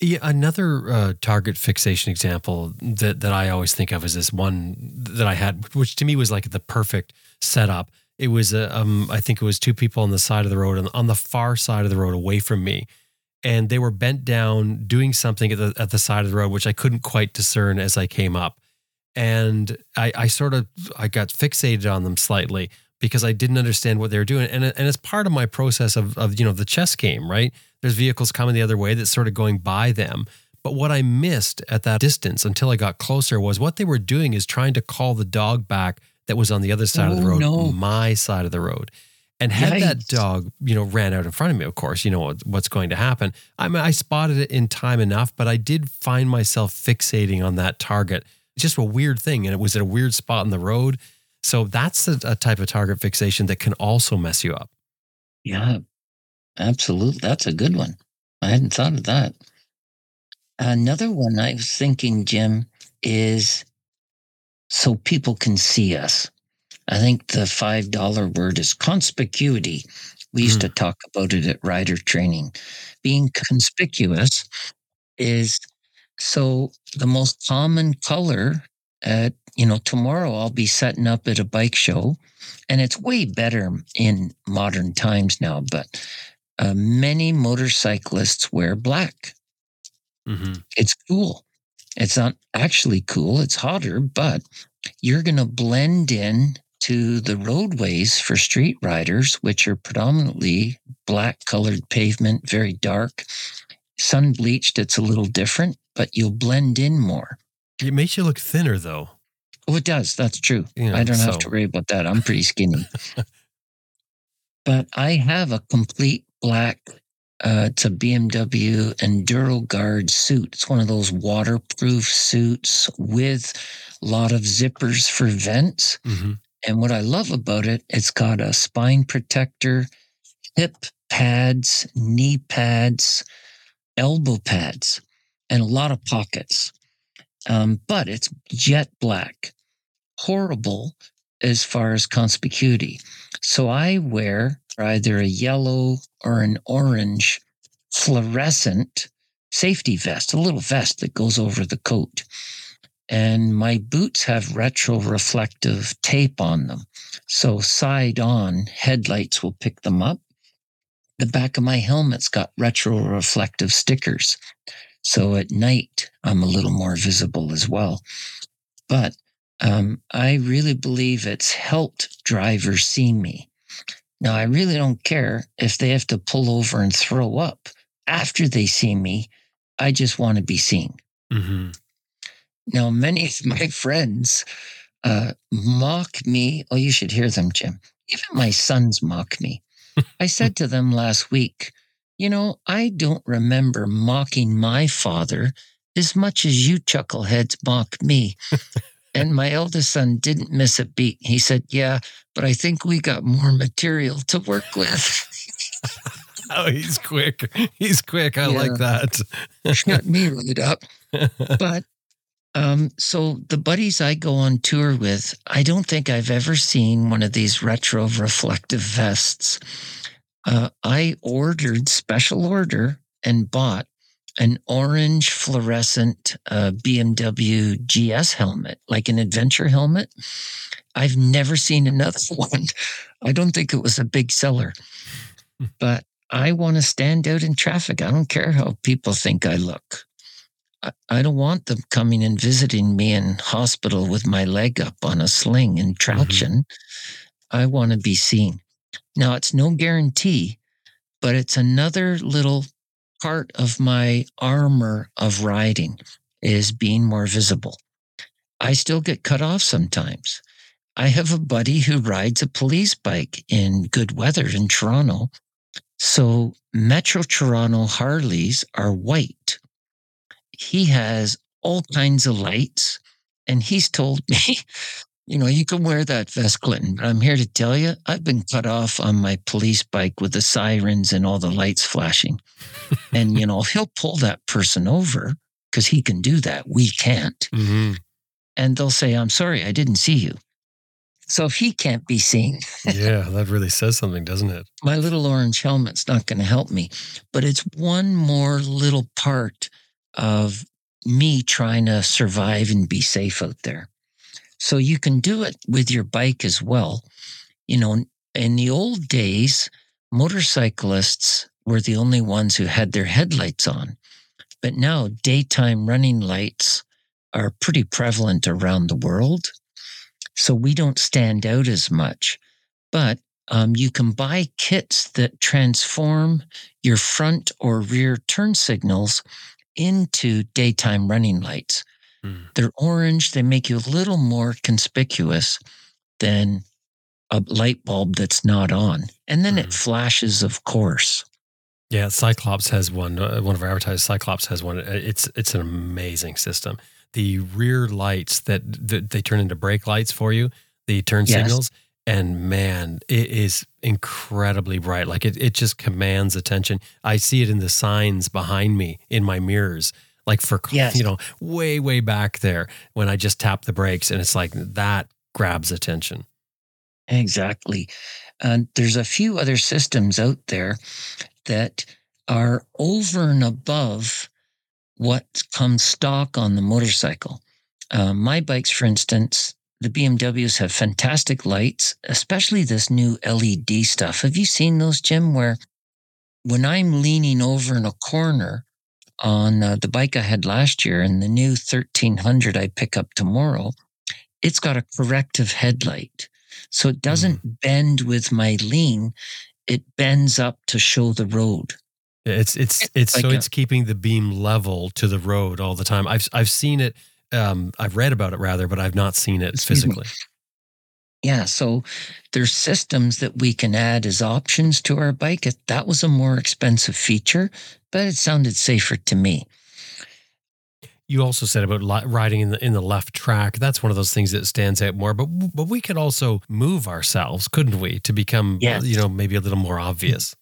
Yeah, another uh, target fixation example that that I always think of is this one that I had, which to me was like the perfect setup. It was a, um, I think it was two people on the side of the road, on, on the far side of the road, away from me, and they were bent down doing something at the at the side of the road, which I couldn't quite discern as I came up, and I, I sort of I got fixated on them slightly because I didn't understand what they were doing, and and it's part of my process of of you know the chess game, right? There's vehicles coming the other way that's sort of going by them. But what I missed at that distance until I got closer was what they were doing is trying to call the dog back that was on the other side of the Oh, road, no. my side of the road. And had that dog, you know, ran out in front of me, of course, you know what's going to happen. I mean, I spotted it in time enough, but I did find myself fixating on that target. It's just a weird thing, and it was at a weird spot in the road. So that's a, a type of target fixation that can also mess you up. Yeah, absolutely. That's a good one. I hadn't thought of that. Another one I was thinking, Jim, is so people can see us. I think the $5 word is conspicuity. We used to talk about it at rider training. Being conspicuous is so the most common color at, you know, tomorrow I'll be setting up at a bike show and it's way better in modern times now, but uh, many motorcyclists wear black. Mm-hmm. It's cool. It's not actually cool. It's hotter, but you're going to blend in to the roadways for street riders, which are predominantly black colored pavement, very dark. Sun bleached, it's a little different, but you'll blend in more. It makes you look thinner, though. Oh, it does. That's true. Know, I don't have to worry about that. I'm pretty skinny. but I have a complete black, uh, it's a BMW Enduro Guard suit. It's one of those waterproof suits with a lot of zippers for vents. Mhm. And what I love about it, it's got a spine protector, hip pads, knee pads, elbow pads, and a lot of pockets. Um, but it's jet black. Horrible as far as conspicuity. So I wear either a yellow or an orange fluorescent safety vest, a little vest that goes over the coat. And my boots have retro reflective tape on them. So side on headlights will pick them up. The back of my helmet's got retro reflective stickers. So at night, I'm a little more visible as well. But um, I really believe it's helped drivers see me. Now, I really don't care if they have to pull over and throw up after they see me. I just want to be seen. Mhm. Now, many of my friends uh, mock me. Oh, you should hear them, Jim. Even my sons mock me. I said to them last week, You know, I don't remember mocking my father as much as you chuckleheads mock me. and my eldest son didn't miss a beat. He said, Yeah, but I think we got more material to work with. Oh, he's quick. He's quick. I Yeah. like that. Shut me right up. But um, so the buddies I go on tour with, I don't think I've ever seen one of these retro reflective vests. Uh, I ordered special order and bought an orange fluorescent uh, BMW GS helmet, like an adventure helmet. I've never seen another one. I don't think it was a big seller, but I want to stand out in traffic. I don't care how people think I look. I- don't want them coming and visiting me in hospital with my leg up on a sling and mm-hmm. traction. I want to be seen. Now, it's no guarantee, but it's another little part of my armor of riding is being more visible. I still get cut off sometimes. I have a buddy who rides a police bike in good weather in Toronto. So Metro Toronto Harleys are white. He has all kinds of lights, and he's told me, you know, you can wear that vest, Clinton, but I'm here to tell you, I've been cut off on my police bike with the sirens and all the lights flashing. and, you know, he'll pull that person over because he can do that. We can't. Mhm. And they'll say, I'm sorry, I didn't see you. So if he can't be seen, Yeah, that really says something, doesn't it? my little orange helmet's not going to help me. But it's one more little part of me trying to survive and be safe out there. So you can do it with your bike as well. You know, in the old days, motorcyclists were the only ones who had their headlights on. But now daytime running lights are pretty prevalent around the world. So we don't stand out as much. But um, you can buy kits that transform your front or rear turn signals into daytime running lights. Hmm. They're orange, they make you a little more conspicuous than a light bulb that's not on. And then it Mhm. flashes, of course. Yeah, Cyclops has one. Uh, one of our advertisers, Cyclops has one. It's it's an amazing system. The rear lights that, that they turn into brake lights for you, the turn Yes. signals, and man, it is incredibly bright. Like it, it just commands attention. I see it in the signs behind me in my mirrors. Like for Yes. you know, way way back there when I just tap the brakes, and it's like that grabs attention. Exactly. And there's a few other systems out there that are over and above what comes stock on the motorcycle. Uh, my bikes, for instance, the BMWs have fantastic lights, especially this new LED stuff. Have you seen those, Jim? Where when I'm leaning over in a corner on uh, the bike I had last year and the new 1300 I pick up tomorrow, it's got a corrective headlight. So it doesn't bend with my lean, it bends up to show the road. It's it's it's like so a- it's keeping the beam level to the road all the time. I've I've seen it. Um, I've read about it rather, but I've not seen it physically. Yeah, so there's systems that we can add as options to our bike. It- That was a more expensive feature, but it sounded safer to me. You also said about li- riding in the in the left track. That's one of those things that stands out more. But but we could also move ourselves, couldn't we, to become Yes. you know maybe a little more obvious.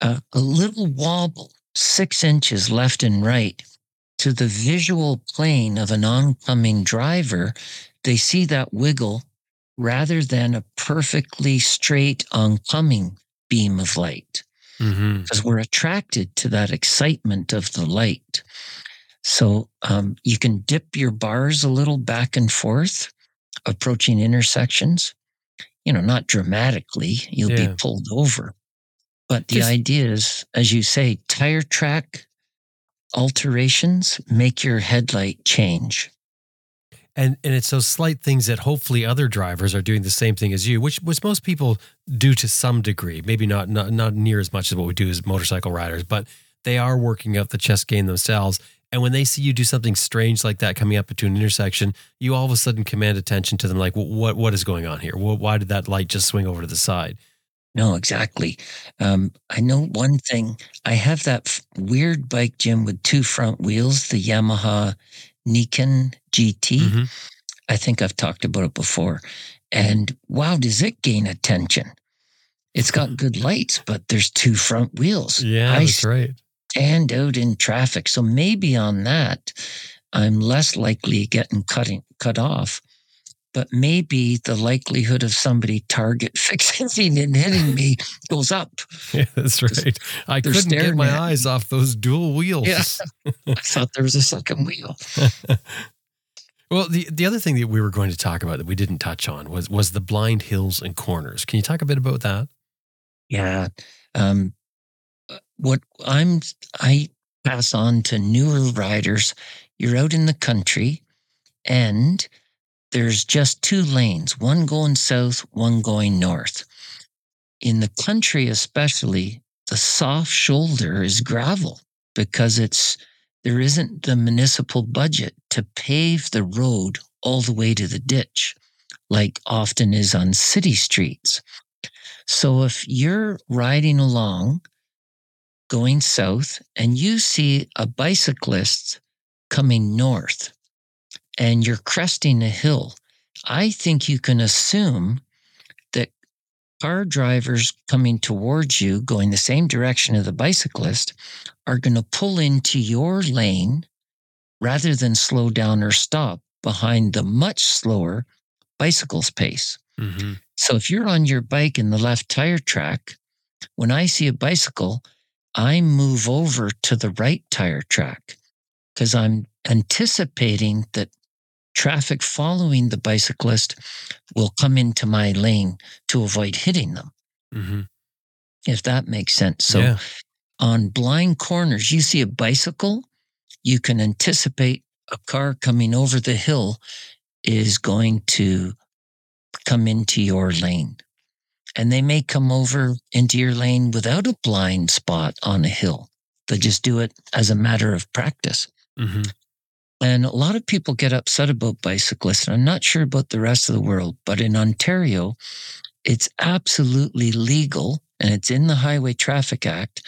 Uh, a little wobble, six inches left and right, to the visual plane of an oncoming driver, they see that wiggle rather than a perfectly straight oncoming beam of light. Mm-hmm. because we're attracted to that excitement of the light. So um, you can dip your bars a little back and forth, approaching intersections. You know, not dramatically, you'll Yeah. be pulled over. But the Just- idea is, as you say, tire track alterations make your headlight change. And and it's those slight things that hopefully other drivers are doing the same thing as you, which which most people do to some degree. Maybe not not not near as much as what we do as motorcycle riders, but they are working out the chest game themselves. And when they see you do something strange like that coming up into an intersection, you all of a sudden command attention to them. Like, what what is going on here? Wh- Why did that light just swing over to the side? No, exactly. Um, I know one thing. I have that f- weird bike, Jim, with two front wheels, the Yamaha Niken GT. Mhm. I think I've talked about it before. And wow, does it gain attention? It's got good lights, but there's two front wheels. Yeah, I that's right. stand out in traffic. So maybe on that, I'm less likely getting cutting cut off. But maybe the likelihood of somebody target fixing and hitting me goes up. Yeah, that's right. I couldn't get my eyes off those dual wheels. Yeah. I thought there was a second wheel. Well, the the other thing that we were going to talk about that we didn't touch on was was the blind hills and corners. Can you talk a bit about that? Yeah. Um, what I'm, I pass on to newer riders. You're out in the country and there's just two lanes, one going south, one going north. In the country, especially, the soft shoulder is gravel because it's, there isn't the municipal budget to pave the road all the way to the ditch, like often is on city streets. So if you're riding along going south and you see a bicyclist coming north and you're cresting a hill, I think you can assume that car drivers coming towards you going the same direction of the bicyclist are going to pull into your lane rather than slow down or stop behind the much slower bicycle's pace. Mm-hmm. So if you're on your bike in the left tire track, when I see a bicycle, I move over to the right tire track because I'm anticipating that traffic following the bicyclist will come into my lane to avoid hitting them, Mm-hmm. if that makes sense. So yeah. on blind corners, you see a bicycle, you can anticipate a car coming over the hill is going to come into your lane. And they may come over into your lane without a blind spot on a hill. They just do it as a matter of practice. Mm-hmm. And a lot of people get upset about bicyclists. And I'm not sure about the rest of the world, but in Ontario, it's absolutely legal and it's in the Highway Traffic Act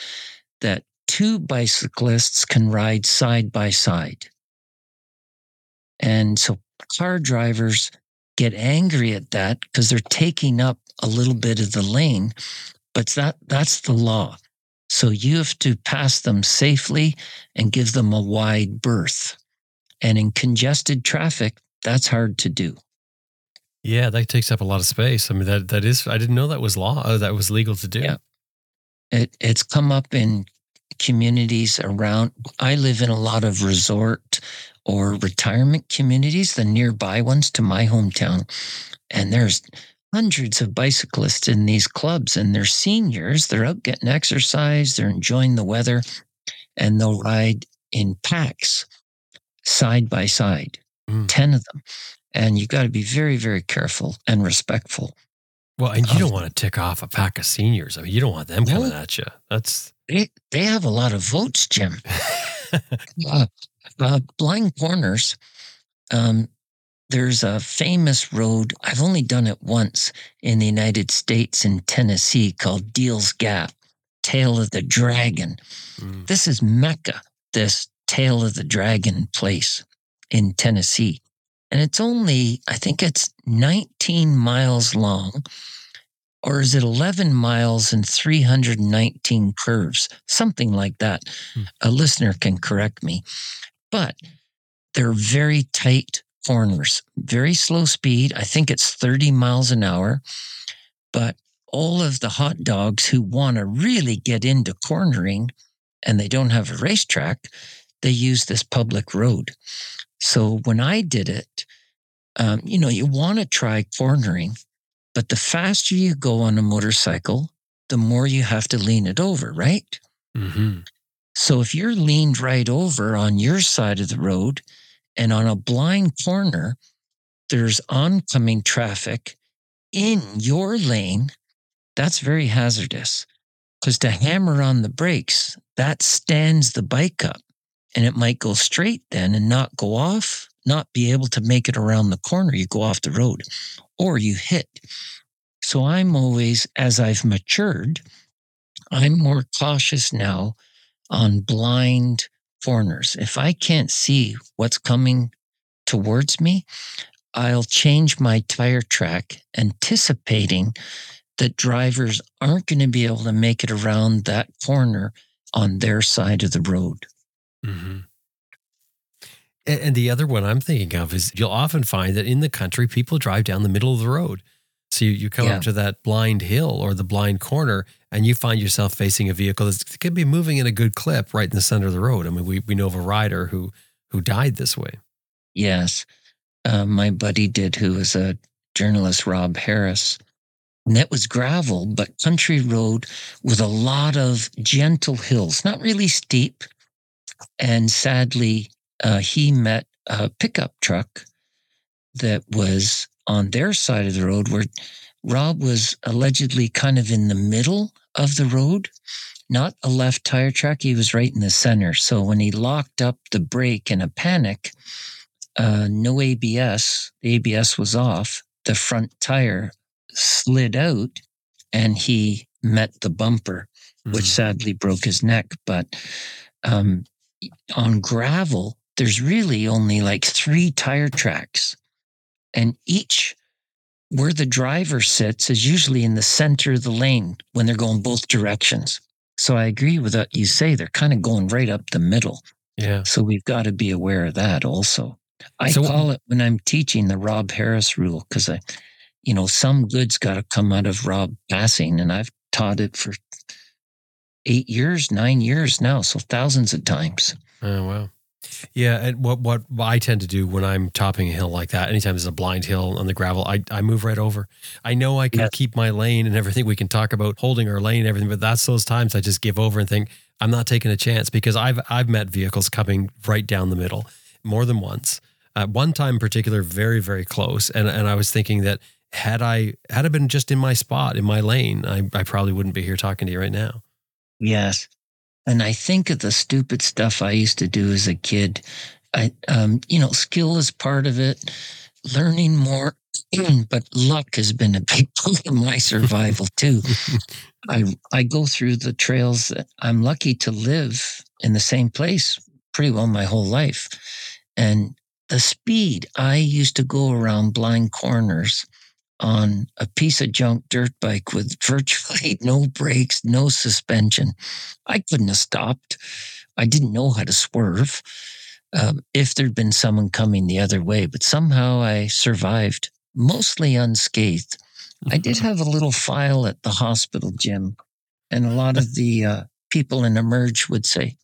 that two bicyclists can ride side by side. And so car drivers get angry at that because they're taking up a little bit of the lane, but that that's the law. So you have to pass them safely and give them a wide berth. And in congested traffic, that's hard to do. Yeah, that takes up a lot of space. I mean, that that is. I didn't know that was law. Uh, that was legal to do. Yeah. It it's come up in communities around. I live in a lot of resort or retirement communities, the nearby ones to my hometown, and there's hundreds of bicyclists in these clubs, and they're seniors. They're out getting exercise. They're enjoying the weather, and they'll ride in packs, side by side, Mm. ten of them. And you got to be very, very careful and respectful. Well, and you don't want to tick off a pack of seniors. I mean, you don't want them No. coming at you. That's They, they have a lot of votes, Jim. uh, uh, blind corners. Um, there's a famous road. I've only done it once in the United States in Tennessee called Deal's Gap, Tail of the Dragon. Mm. This is Mecca, this Tail of the Dragon place in Tennessee. And it's only, I think it's 19 miles long, or is it 11 miles and 319 curves? Something like that. Hmm. A listener can correct me. But they're very tight corners, very slow speed. I think it's 30 miles an hour. But all of the hot dogs who want to really get into cornering and they don't have a racetrack, they use this public road. So when I did it, um, you know, you want to try cornering, but the faster you go on a motorcycle, the more you have to lean it over, right? hmm So if you're leaned right over on your side of the road and on a blind corner, there's oncoming traffic in your lane, that's very hazardous. Because to hammer on the brakes, that stands the bike up and it might go straight then and not go off, not be able to make it around the corner. You go off the road or you hit. So I'm always, as I've matured, I'm more cautious now on blind corners. If I can't see what's coming towards me, I'll change my tire track, anticipating that drivers aren't going to be able to make it around that corner on their side of the road. Mm-hmm. And, and the other one I'm thinking of is you'll often find that in the country, people drive down the middle of the road. So you, you come Yeah. up to that blind hill or the blind corner, and you find yourself facing a vehicle that could be moving in a good clip right in the center of the road. I mean, we, we know of a rider who who died this way. Yes. Uh, my buddy did, who was a journalist, Rob Harris. And that was gravel, but country road with a lot of gentle hills, not really steep. And sadly, uh, he met a pickup truck that was on their side of the road where Rob was allegedly kind of in the middle of the road, not a left tire track. He was right in the center. So when he locked up the brake in a panic, uh, no ABS. The ABS was off. The front tire slid out and he met the bumper, which Mhm. sadly broke his neck. But um, on gravel, there's really only like three tire tracks. And each where the driver sits is usually in the center of the lane when they're going both directions. So I agree with what you say. They're kind of going right up the middle. yeah. So we've got to be aware of that also. I So- call it when I'm teaching the Rob Harris rule because I, you know, some good's got to come out of Rob passing, and I've taught it for eight years, nine years now, so thousands of times. Oh wow. Yeah, and what what I tend to do when I'm topping a hill like that, anytime there's a blind hill on the gravel, I, I move right over. I know I can Yes. keep my lane and everything. We can talk about holding our lane and everything, but that's those times I just give over and think I'm not taking a chance because I've I've met vehicles coming right down the middle more than once. At one time in particular, very very close, and and I was thinking that had I had I been just in my spot in my lane, I I probably wouldn't be here talking to you right now. Yes. And I think of the stupid stuff I used to do as a kid. I, um, you know, skill is part of it, learning more, but luck has been a big part of my survival too. I, I go through the trails that I'm lucky to live in the same place pretty well my whole life. And the speed I used to go around blind corners on a piece of junk dirt bike with virtually no brakes, no suspension. I couldn't have stopped. I didn't know how to swerve um, if there'd been someone coming the other way, but somehow I survived, mostly unscathed. I did have a little file at the hospital, Jim, and a lot of the uh, people in Emerge would say,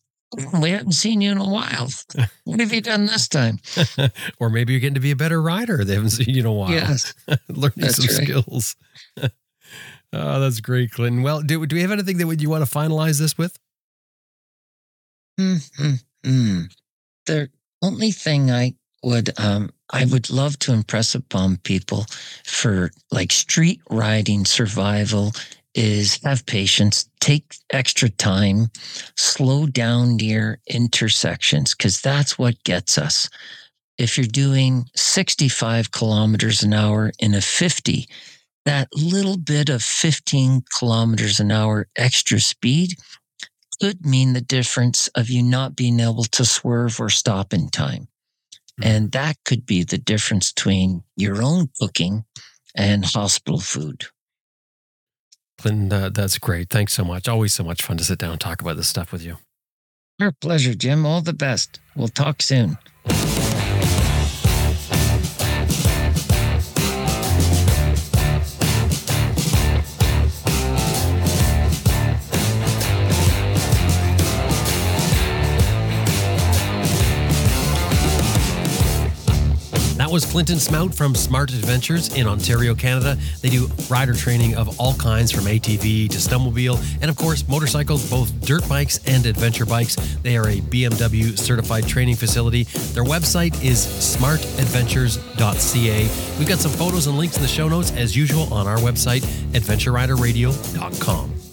We haven't seen you in a while. What have you done this time? or maybe you're getting to be a better rider. They haven't seen you in a while. Yes. learning some right. skills. oh, that's great, Clinton. Well, do, do we have anything that you want to finalize this with? Hmm, hmm, hmm. The only thing I would um I would love to impress upon people for like street riding survival is have patience, take extra time, slow down near intersections because that's what gets us. If you're doing 65 kilometers an hour in a 50, that little bit of 15 kilometers an hour extra speed could mean the difference of you not being able to swerve or stop in time. Hmm. And that could be the difference between your own cooking and hospital food. Clinton, uh, that's great. Thanks so much. Always so much fun to sit down and talk about this stuff with you. Our pleasure, Jim. All the best. We'll talk soon. Was Clinton Smout from Smart Adventures in Ontario, Canada. They do rider training of all kinds from ATV to snowmobile and, of course, motorcycles, both dirt bikes and adventure bikes. They are a BMW certified training facility. Their website is smartadventures.ca. We've got some photos and links in the show notes, as usual, on our website, adventureriderradio.com.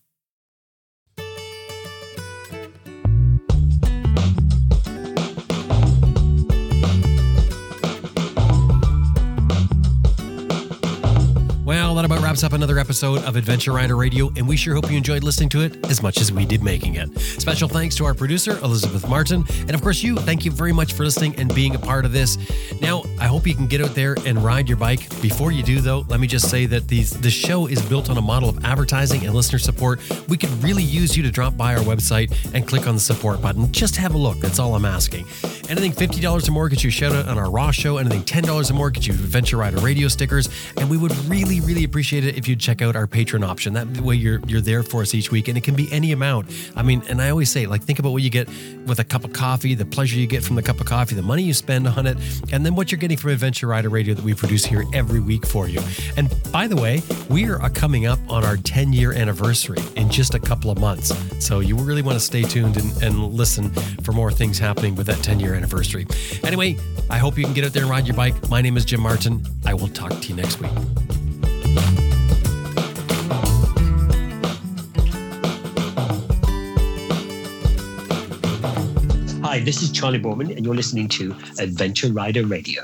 Well, that about wraps up another episode of Adventure Rider Radio, and we sure hope you enjoyed listening to it as much as we did making it. Special thanks to our producer, Elizabeth Martin, and of course, you. Thank you very much for listening and being a part of this. Now, I hope you can get out there and ride your bike. Before you do, though, let me just say that these the show is built on a model of advertising and listener support. We could really use you to drop by our website and click on the support button. Just have a look. That's all I'm asking. Anything $50 or more gets you a shout out on our Raw show. Anything $10 or more gets you Adventure Rider radio stickers. And we would really, really appreciate it if you'd check out our patron option. That way you're you're there for us each week. And it can be any amount. I mean, and I always say, like, think about what you get with a cup of coffee, the pleasure you get from the cup of coffee, the money you spend on it, and then what you're getting from Adventure Rider Radio that we produce here every week for you. And by the way, we are uh, coming up on our 10 year anniversary in just a couple of months. So you really want to stay tuned and, and listen for more things happening with that 10 year anniversary. Anyway, I hope you can get out there and ride your bike. My name is Jim Martin. I will talk to you next week. Hi, this is Charley Boorman, and you're listening to Adventure Rider Radio.